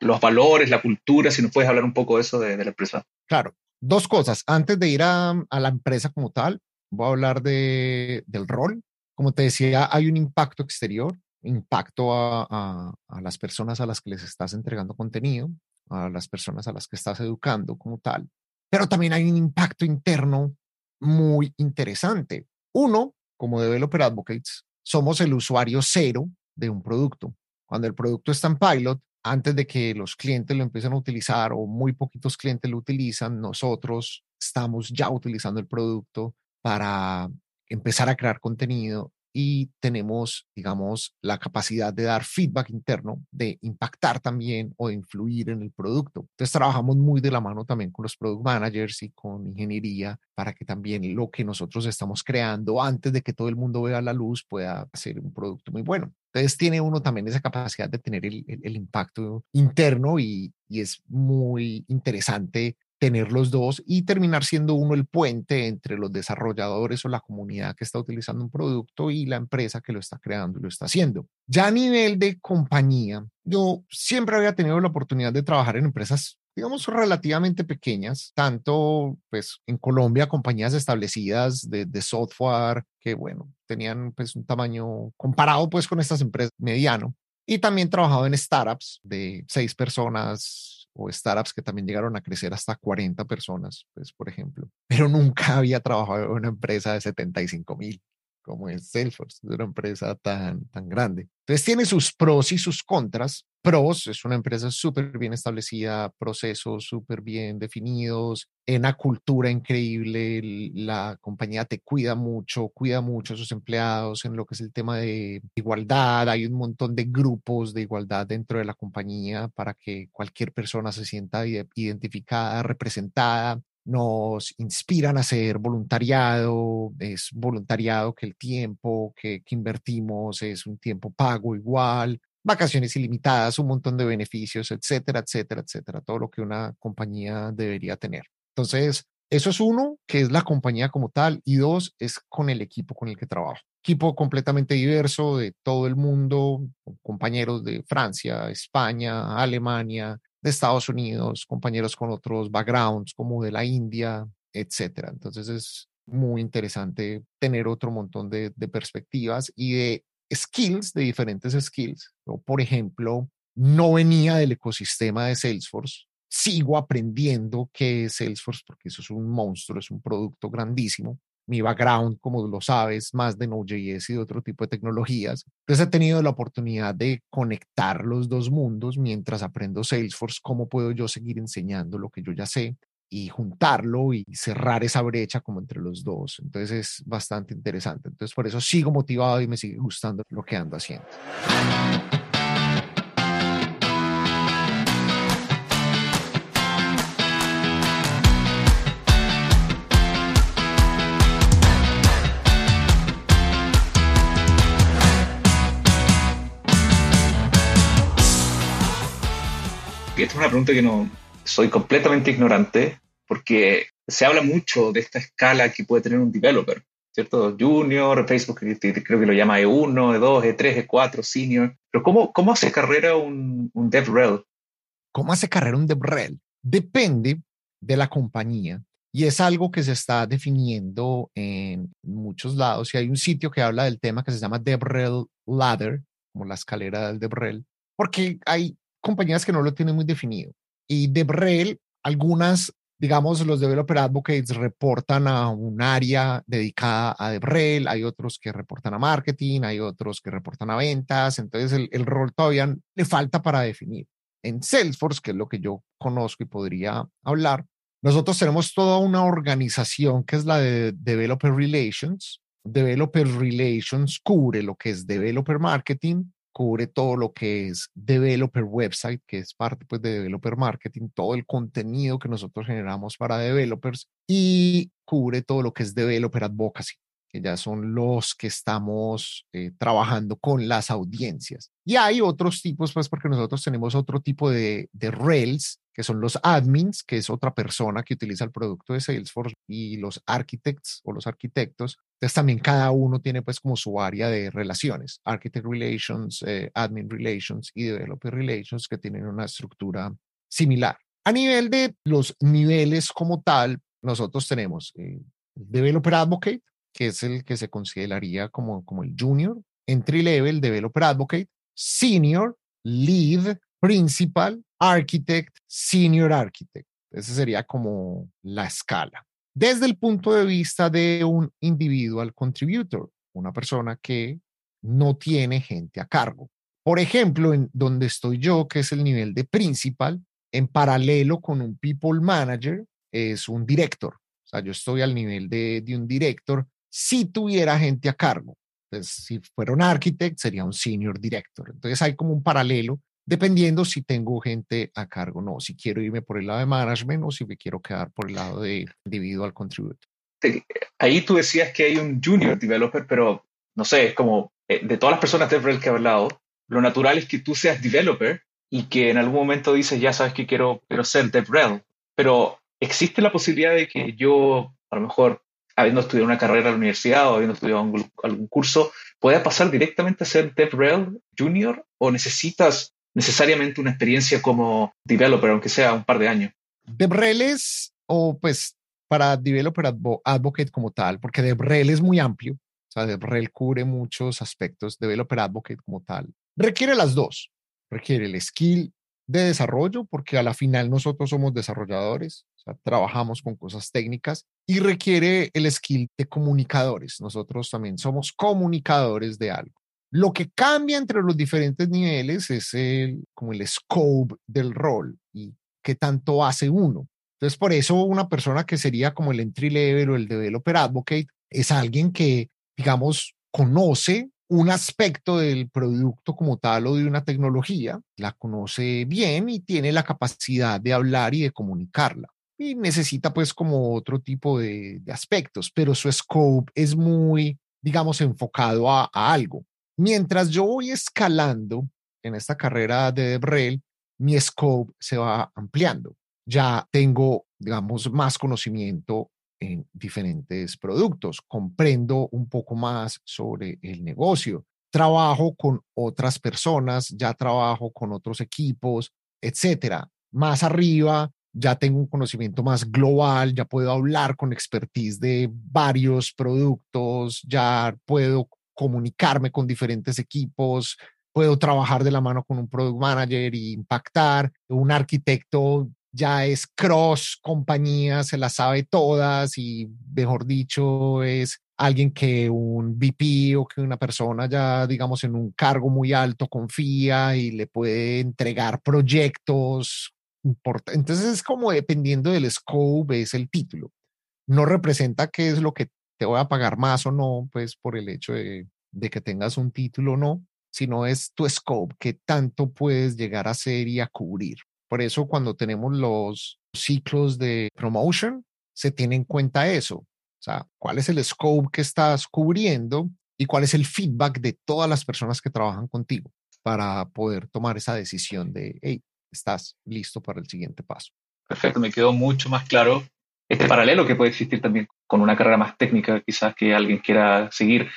los valores, la cultura? Si nos puedes hablar un poco de eso de, la empresa. Claro, dos cosas. Antes de ir a, a, la empresa como tal, voy a hablar de, del rol. Como te decía, hay un impacto exterior, impacto a, a, las personas a las que les estás entregando contenido, a las personas a las que estás educando como tal, pero también hay un impacto interno muy interesante. Uno, como developer advocates, somos el usuario cero de un producto. Cuando el producto está en pilot, antes de que los clientes lo empiecen a utilizar o muy poquitos clientes lo utilizan, nosotros estamos ya utilizando el producto, para empezar a crear contenido y tenemos, digamos, la capacidad de dar feedback interno, de impactar también o de influir en el producto. Entonces trabajamos muy de la mano también con los product managers y con ingeniería para que también lo que nosotros estamos creando antes de que todo el mundo vea la luz pueda ser un producto muy bueno. Entonces tiene uno también esa capacidad de tener el, el, impacto interno y, y es muy interesante tener los dos y terminar siendo uno el puente entre los desarrolladores o la comunidad que está utilizando un producto y la empresa que lo está creando y lo está haciendo. Ya a nivel de compañía, yo siempre había tenido la oportunidad de trabajar en empresas digamos, relativamente pequeñas, tanto pues en Colombia, compañías establecidas de, software que, bueno, tenían pues un tamaño comparado pues con estas empresas mediano. Y también trabajado en startups de seis personas, o startups que también llegaron a crecer hasta 40 personas, pues, por ejemplo. Pero nunca había trabajado en una empresa de 75 mil como es Salesforce, es una empresa tan, tan grande. Entonces tiene sus pros y sus contras, pros, es una empresa súper bien establecida, procesos súper bien definidos, en una cultura increíble, la compañía te cuida mucho, cuida mucho a sus empleados en lo que es el tema de igualdad, hay un montón de grupos de igualdad dentro de la compañía para que cualquier persona se sienta identificada, representada, nos inspiran a hacer voluntariado, es voluntariado que el tiempo que, invertimos es un tiempo pago igual, vacaciones ilimitadas, un montón de beneficios, etcétera, etcétera, etcétera, todo lo que una compañía debería tener. Entonces, eso es uno, que es la compañía como tal, y dos, es con el equipo con el que trabajo. Equipo completamente diverso de todo el mundo, compañeros de Francia, España, Alemania, de Estados Unidos, compañeros con otros backgrounds como de la India, etcétera. Entonces es muy interesante tener otro montón de, perspectivas y de skills, de diferentes skills. Yo, por ejemplo, no venía del ecosistema de Salesforce, sigo aprendiendo qué es Salesforce porque eso es un monstruo, es un producto grandísimo. Mi background, como lo sabes, más de Node.js y de otro tipo de tecnologías. Entonces he tenido la oportunidad de conectar los dos mundos mientras aprendo Salesforce, cómo puedo yo seguir enseñando lo que yo ya sé y juntarlo y cerrar esa brecha como entre los dos. Entonces es bastante interesante. Entonces por eso sigo motivado y me sigue gustando lo que ando haciendo. Esta es una pregunta que no, soy completamente ignorante porque se habla mucho de esta escala que puede tener un developer, ¿cierto? Junior, Facebook creo que lo llama E1, E2, E3, E4, Senior. Pero ¿cómo, cómo hace carrera un, un DevRel? ¿Cómo hace carrera un DevRel? Depende de la compañía y es algo que se está definiendo en muchos lados. Y hay un sitio que habla del tema que se llama DevRel Ladder, como la escalera del DevRel, porque hay compañías que no lo tienen muy definido. Y DevRel, algunas, digamos, los developer advocates reportan a un área dedicada a DevRel, hay otros que reportan a marketing, hay otros que reportan a ventas, entonces el, el rol todavía le falta para definir. En Salesforce, que es lo que yo conozco y podría hablar, nosotros tenemos toda una organización que es la de Developer Relations. Developer Relations cubre lo que es Developer Marketing, cubre todo lo que es developer website, que es parte pues, de developer marketing, todo el contenido que nosotros generamos para developers y cubre todo lo que es developer advocacy, que ya son los que estamos eh, trabajando con las audiencias. Y hay otros tipos, pues porque nosotros tenemos otro tipo de, de Rails, que son los admins, que es otra persona que utiliza el producto de Salesforce, y los architects o los arquitectos, entonces también cada uno tiene pues como su área de relaciones, Architect Relations, eh, Admin Relations y Developer Relations que tienen una estructura similar. A nivel de los niveles como tal, nosotros tenemos eh, Developer Advocate, que es el que se consideraría como, como el junior, entry level, Developer Advocate, Senior, Lead, Principal, Architect, Senior Architect. Esa sería como la escala desde el punto de vista de un individual contributor, una persona que no tiene gente a cargo. Por ejemplo, en donde estoy yo, que es el nivel de principal, en paralelo con un people manager, es un director. O sea, yo estoy al nivel de, de un director si tuviera gente a cargo. Entonces, si fuera un architect, sería un senior director. Entonces, hay como un paralelo dependiendo si tengo gente a cargo o no, si quiero irme por el lado de management o si me quiero quedar por el lado de individual contributor. Ahí tú decías que hay un junior developer, pero no sé, es como eh, de todas las personas de DevRel que he hablado, lo natural es que tú seas developer y que en algún momento dices, ya sabes que quiero, quiero ser DevRel, pero existe la posibilidad de que yo, a lo mejor, habiendo estudiado una carrera en la universidad o habiendo estudiado algún, algún curso, pueda pasar directamente a ser DevRel Junior o necesitas necesariamente una experiencia como developer, aunque sea un par de años. DevRel es, o pues para developer advocate como tal, porque DevRel es muy amplio, o sea, DevRel cubre muchos aspectos, developer advocate como tal, requiere las dos, requiere el skill de desarrollo, porque a la final nosotros somos desarrolladores, o sea, trabajamos con cosas técnicas, y requiere el skill de comunicadores, nosotros también somos comunicadores de algo. Lo que cambia entre los diferentes niveles es el, como el scope del rol y qué tanto hace uno. Entonces, por eso una persona que sería como el entry level o el developer advocate es alguien que, digamos, conoce un aspecto del producto como tal o de una tecnología, la conoce bien y tiene la capacidad de hablar y de comunicarla. Y necesita pues como otro tipo de, aspectos, pero su scope es muy, digamos, enfocado a, a algo. Mientras yo voy escalando en esta carrera de DevRel, mi scope se va ampliando. Ya tengo, digamos, más conocimiento en diferentes productos, comprendo un poco más sobre el negocio, trabajo con otras personas, ya trabajo con otros equipos, etcétera. Más arriba, ya tengo un conocimiento más global, ya puedo hablar con expertise de varios productos, ya puedo comunicarme con diferentes equipos, puedo trabajar de la mano con un product manager y impactar. Un arquitecto ya es cross compañía, se las sabe todas y, mejor dicho, es alguien que un VP o que una persona ya, digamos, en un cargo muy alto confía y le puede entregar proyectos importantes. Entonces es como dependiendo del scope, es el título. No representa qué es lo que te voy a pagar más o no, pues por el hecho de, de que tengas un título o no, sino es tu scope, qué tanto puedes llegar a hacer y a cubrir. Por eso cuando tenemos los ciclos de promotion, se tiene en cuenta eso. O sea, cuál es el scope que estás cubriendo y cuál es el feedback de todas las personas que trabajan contigo para poder tomar esa decisión de, hey, estás listo para el siguiente paso. Perfecto, me quedó mucho más claro este paralelo que puede existir también con una carrera más técnica, quizás que alguien quiera seguir.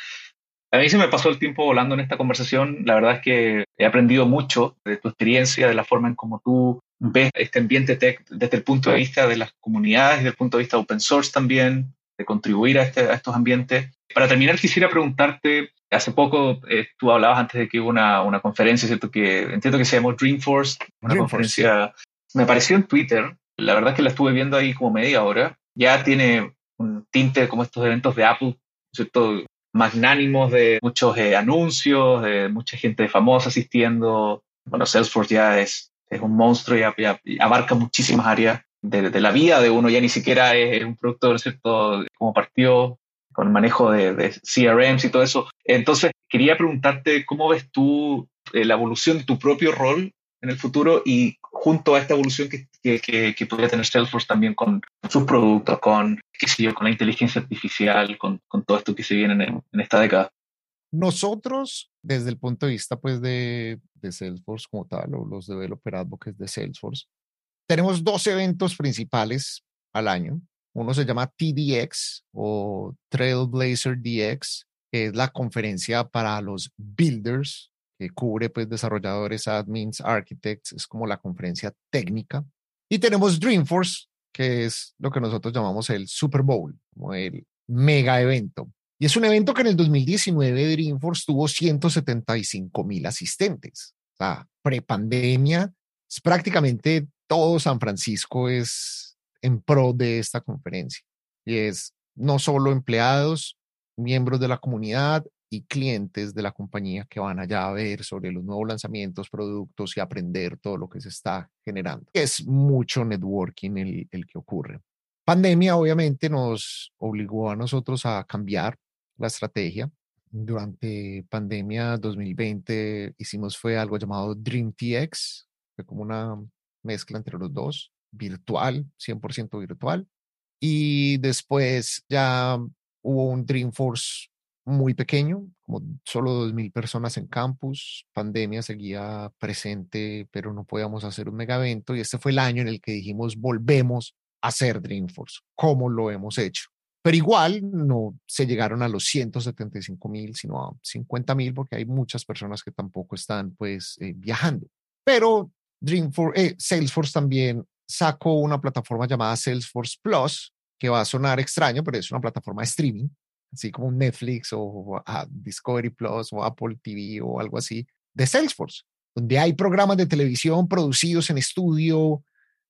A mí se me pasó el tiempo volando en esta conversación. La verdad es que he aprendido mucho de tu experiencia, de la forma en cómo tú ves este ambiente tech desde el punto de vista de las comunidades, desde el punto de vista open source también, de contribuir a, este, a estos ambientes. Para terminar, quisiera preguntarte, hace poco eh, tú hablabas antes de que hubo una, una, conferencia, ¿cierto? Que entiendo que se llamó Dreamforce, una conferencia, me apareció en Twitter, la verdad es que la estuve viendo ahí como media hora, ya tiene un tinte como estos eventos de Apple, ¿cierto? Magnánimos de muchos eh, anuncios, de mucha gente famosa asistiendo. Bueno, Salesforce ya es, es un monstruo y, abarca muchísimas áreas de, la vida de uno, ya ni siquiera es, un producto, ¿cierto?, como partió con el manejo de, de, CRMs y todo eso. Entonces, quería preguntarte cómo ves tú eh, la evolución de tu propio rol en el futuro y junto a esta evolución que, que, que, podría tener Salesforce también con sus productos, con, qué sé yo, con la inteligencia artificial, con, con todo esto que se viene en, en, esta década. Nosotros, desde el punto de vista pues, de, de Salesforce como tal, o los developer advocates de Salesforce, tenemos dos eventos principales al año. Uno se llama TDX o Trailblazer DX, que es la conferencia para los builders que cubre pues desarrolladores, admins, architects, es como la conferencia técnica. Y tenemos Dreamforce, que es lo que nosotros llamamos el Super Bowl, como el mega evento. Y es un evento que en el 2019 Dreamforce tuvo 175 mil asistentes. O sea, prepandemia, es prácticamente todo San Francisco es en pro de esta conferencia. Y es no solo empleados, miembros de la comunidad, y clientes de la compañía que van allá a ver sobre los nuevos lanzamientos, productos y aprender todo lo que se está generando. Es mucho networking el, el que ocurre. Pandemia obviamente nos obligó a nosotros a cambiar la estrategia. Durante pandemia 2020 hicimos fue algo llamado Dream TX, fue como una mezcla entre los dos, virtual, 100% virtual. Y después ya hubo un Dreamforce muy pequeño, como solo 2.000 personas en campus, pandemia seguía presente, pero no podíamos hacer un mega evento y este fue el año en el que dijimos volvemos a hacer Dreamforce, como lo hemos hecho. Pero igual no se llegaron a los 175 mil, sino a 50 mil, porque hay muchas personas que tampoco están pues eh, viajando. Pero Dreamforce, eh, Salesforce también sacó una plataforma llamada Salesforce Plus, que va a sonar extraño, pero es una plataforma de streaming así como Netflix o Discovery Plus o Apple TV o algo así, de Salesforce, donde hay programas de televisión producidos en estudio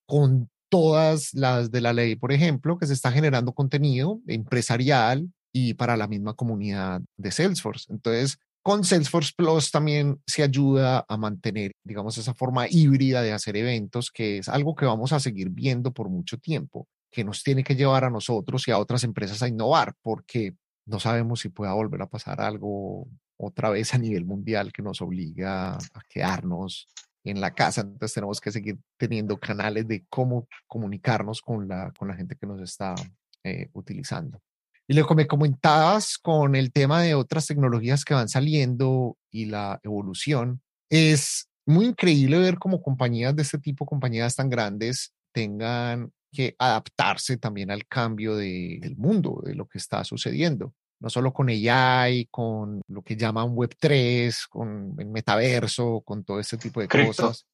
con todas las de la ley, por ejemplo, que se está generando contenido empresarial y para la misma comunidad de Salesforce. Entonces, con Salesforce Plus también se ayuda a mantener, digamos, esa forma híbrida de hacer eventos, que es algo que vamos a seguir viendo por mucho tiempo, que nos tiene que llevar a nosotros y a otras empresas a innovar, porque no sabemos si pueda volver a pasar algo otra vez a nivel mundial que nos obliga a quedarnos en la casa. Entonces tenemos que seguir teniendo canales de cómo comunicarnos con la, con la gente que nos está eh, utilizando. Y lo que me comentabas con el tema de otras tecnologías que van saliendo y la evolución, es muy increíble ver cómo compañías de este tipo, compañías tan grandes, tengan que adaptarse también al cambio del mundo, de lo que está sucediendo. No solo con AI, con lo que llaman Web3, con el metaverso, con todo este tipo de cosas,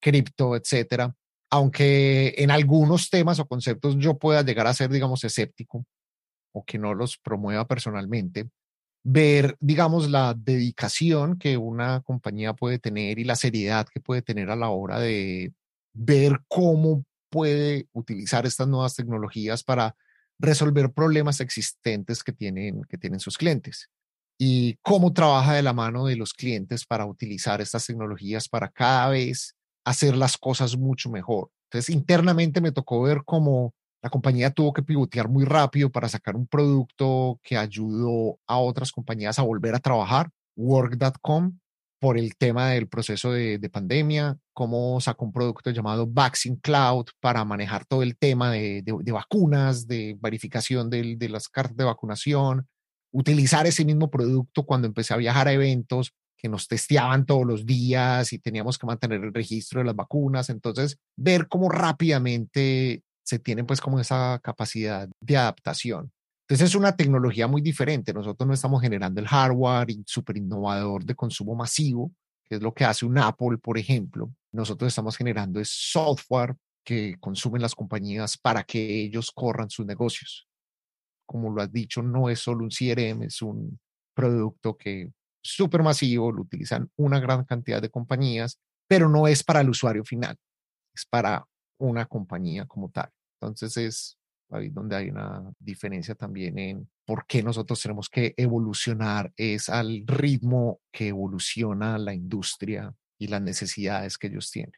cripto, etcétera. Aunque en algunos temas o conceptos yo pueda llegar a ser, digamos, escéptico, o que no los promueva personalmente, ver, digamos, la dedicación que una compañía puede tener y la seriedad que puede tener a la hora de ver cómo puede utilizar estas nuevas tecnologías para resolver problemas existentes que tienen, que tienen sus clientes y cómo trabaja de la mano de los clientes para utilizar estas tecnologías para cada vez hacer las cosas mucho mejor. Entonces, internamente me tocó ver cómo la compañía tuvo que pivotear muy rápido para sacar un producto que ayudó a otras compañías a volver a trabajar, work.com, por el tema del proceso de, pandemia, cómo sacó un producto llamado Vaccine Cloud para manejar todo el tema de, vacunas, de verificación de, las cartas de vacunación, utilizar ese mismo producto cuando empecé a viajar a eventos que nos testeaban todos los días y teníamos que mantener el registro de las vacunas. Entonces, ver cómo rápidamente se tiene pues como esa capacidad de adaptación. Entonces es una tecnología muy diferente. Nosotros no estamos generando el hardware súper innovador de consumo masivo, que es lo que hace un Apple, por ejemplo. Nosotros estamos generando es software que consumen las compañías para que ellos corran sus negocios. Como lo has dicho, no es solo un CRM, es un producto que súper masivo, lo utilizan una gran cantidad de compañías, pero no es para el usuario final, es para una compañía como tal. Entonces es ahí donde hay una diferencia también en por qué nosotros tenemos que evolucionar, es al ritmo que evoluciona la industria y las necesidades que ellos tienen.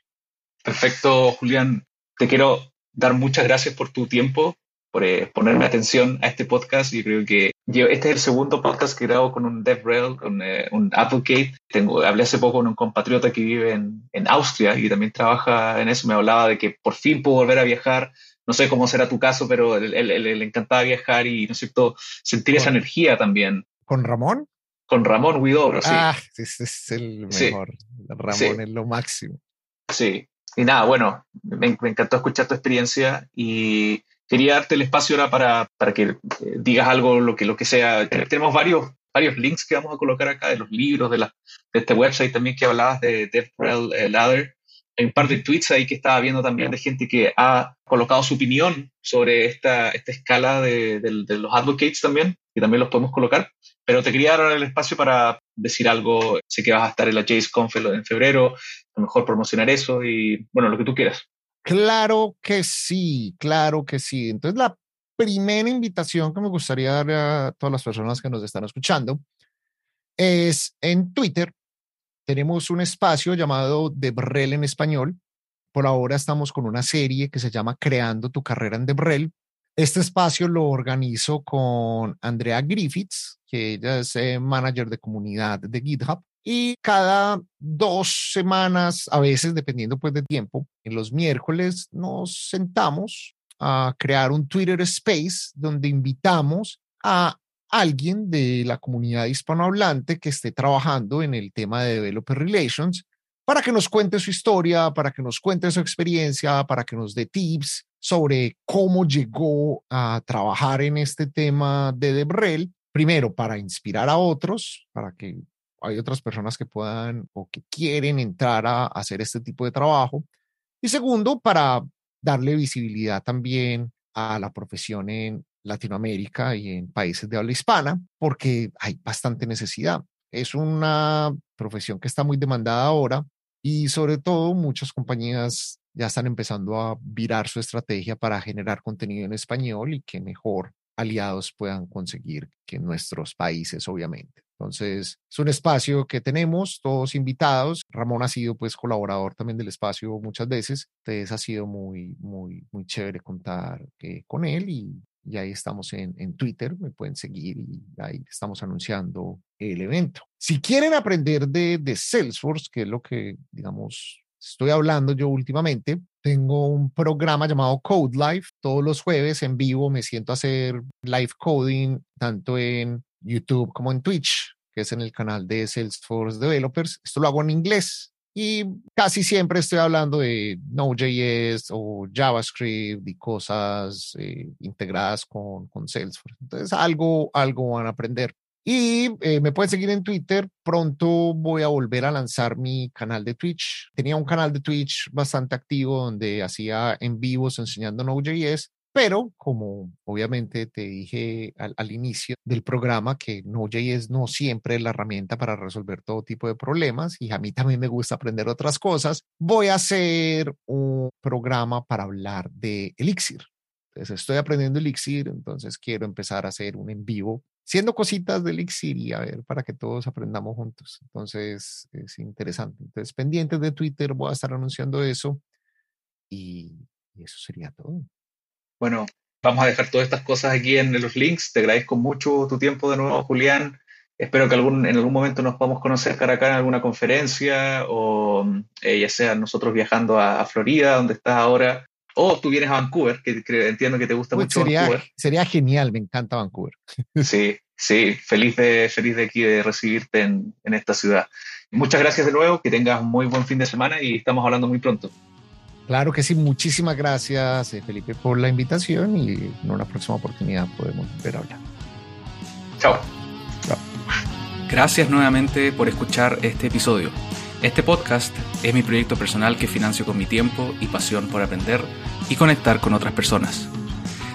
Perfecto, Julián. Te quiero dar muchas gracias por tu tiempo, por eh, ponerme atención a este podcast. Yo creo que este es el segundo podcast que grabo con un DevRel, con eh, un Advocate. Tengo, hablé hace poco con un compatriota que vive en, en Austria y también trabaja en eso. Me hablaba de que por fin puedo volver a viajar no sé cómo será tu caso, pero le encantaba viajar y, ¿no es cierto?, sentir esa energía también. ¿Con Ramón? Con Ramón Huidobro, sí. Ah, ese es el mejor. Ramón es lo máximo. Sí. Y nada, bueno, me, encantó escuchar tu experiencia y quería darte el espacio ahora para, para que eh, digas algo, lo que, lo que sea. Tenemos varios, varios links que vamos a colocar acá de los libros, de, la, de este website también que hablabas de Death eh, Ladder hay un par de tweets ahí que estaba viendo también de gente que ha colocado su opinión sobre esta, esta escala de, los advocates también, y también los podemos colocar. Pero te quería dar el espacio para decir algo. Sé que vas a estar en la JSConf en febrero, a lo mejor promocionar eso y, bueno, lo que tú quieras. Claro que sí, claro que sí. Entonces, la primera invitación que me gustaría dar a todas las personas que nos están escuchando es en Twitter tenemos un espacio llamado DevRel en español. Por ahora estamos con una serie que se llama Creando tu carrera en DevRel. Este espacio lo organizo con Andrea Griffiths, que ella es eh, manager de comunidad de GitHub. Y cada dos semanas, a veces dependiendo pues de tiempo, en los miércoles nos sentamos a crear un Twitter Space donde invitamos a alguien de la comunidad hispanohablante que esté trabajando en el tema de Developer Relations para que nos cuente su historia, para que nos cuente su experiencia, para que nos dé tips sobre cómo llegó a trabajar en este tema de DevRel. Primero, para inspirar a otros, para que hay otras personas que puedan o que quieren entrar a hacer este tipo de trabajo. Y segundo, para darle visibilidad también a la profesión en, Latinoamérica y en países de habla hispana, porque hay bastante necesidad. Es una profesión que está muy demandada ahora y sobre todo muchas compañías ya están empezando a virar su estrategia para generar contenido en español y que mejor aliados puedan conseguir que nuestros países, obviamente. Entonces, es un espacio que tenemos todos invitados. Ramón ha sido pues colaborador también del espacio muchas veces. Entonces, ha sido muy, muy, muy chévere contar eh, con él y, y ahí estamos en, en, Twitter, me pueden seguir y ahí estamos anunciando el evento. Si quieren aprender de, de Salesforce, que es lo que, digamos, estoy hablando yo últimamente, tengo un programa llamado Code Life. Todos los jueves en vivo me siento a hacer live coding, tanto en YouTube como en Twitch, que es en el canal de Salesforce Developers. Esto lo hago en inglés y casi siempre estoy hablando de Node.js o JavaScript y cosas eh, integradas con, con, Salesforce. Entonces, algo, algo van a aprender. Y eh, me pueden seguir en Twitter. Pronto voy a volver a lanzar mi canal de Twitch. Tenía un canal de Twitch bastante activo donde hacía en vivos enseñando Node.js pero como obviamente te dije al, inicio del programa que Node.js no siempre es la herramienta para resolver todo tipo de problemas y a mí también me gusta aprender otras cosas, voy a hacer un programa para hablar de Elixir. Entonces estoy aprendiendo Elixir, entonces quiero empezar a hacer un en vivo siendo cositas de Elixir y a ver para que todos aprendamos juntos. Entonces es interesante. Entonces pendientes de Twitter voy a estar anunciando eso y eso sería todo. Bueno, vamos a dejar todas estas cosas aquí en los links. Te agradezco mucho tu tiempo de nuevo, Julián. Espero que algún, en algún momento nos podamos conocer cara a cara en alguna conferencia o eh, ya sea nosotros viajando a, Florida, donde estás ahora, o tú vienes a Vancouver, que, entiendo que te gusta mucho sería, Vancouver. Sería genial, me encanta Vancouver. Sí, sí, feliz de, feliz de aquí de recibirte en, en esta ciudad. Muchas gracias de nuevo, que tengas un muy buen fin de semana y estamos hablando muy pronto. Claro que sí, muchísimas gracias eh, Felipe por la invitación y en una próxima oportunidad podemos volver a hablar. Chao. Chao. Gracias nuevamente por escuchar este episodio. Este podcast es mi proyecto personal que financio con mi tiempo y pasión por aprender y conectar con otras personas.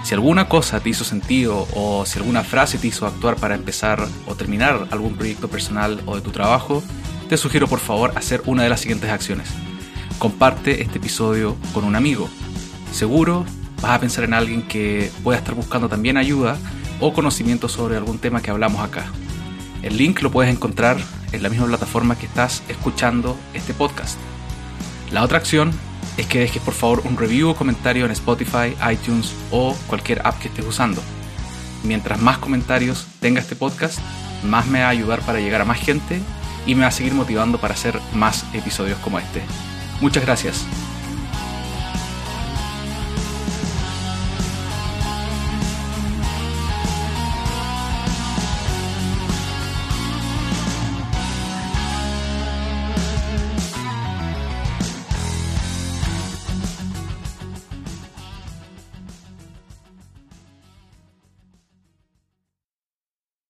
Si alguna cosa te hizo sentido o si alguna frase te hizo actuar para empezar o terminar algún proyecto personal o de tu trabajo, te sugiero por favor hacer una de las siguientes acciones comparte este episodio con un amigo. Seguro vas a pensar en alguien que pueda estar buscando también ayuda o conocimiento sobre algún tema que hablamos acá. El link lo puedes encontrar en la misma plataforma que estás escuchando este podcast. La otra acción es que dejes por favor un review o comentario en Spotify, iTunes o cualquier app que estés usando. Mientras más comentarios tenga este podcast, más me va a ayudar para llegar a más gente y me va a seguir motivando para hacer más episodios como este. Muchas gracias.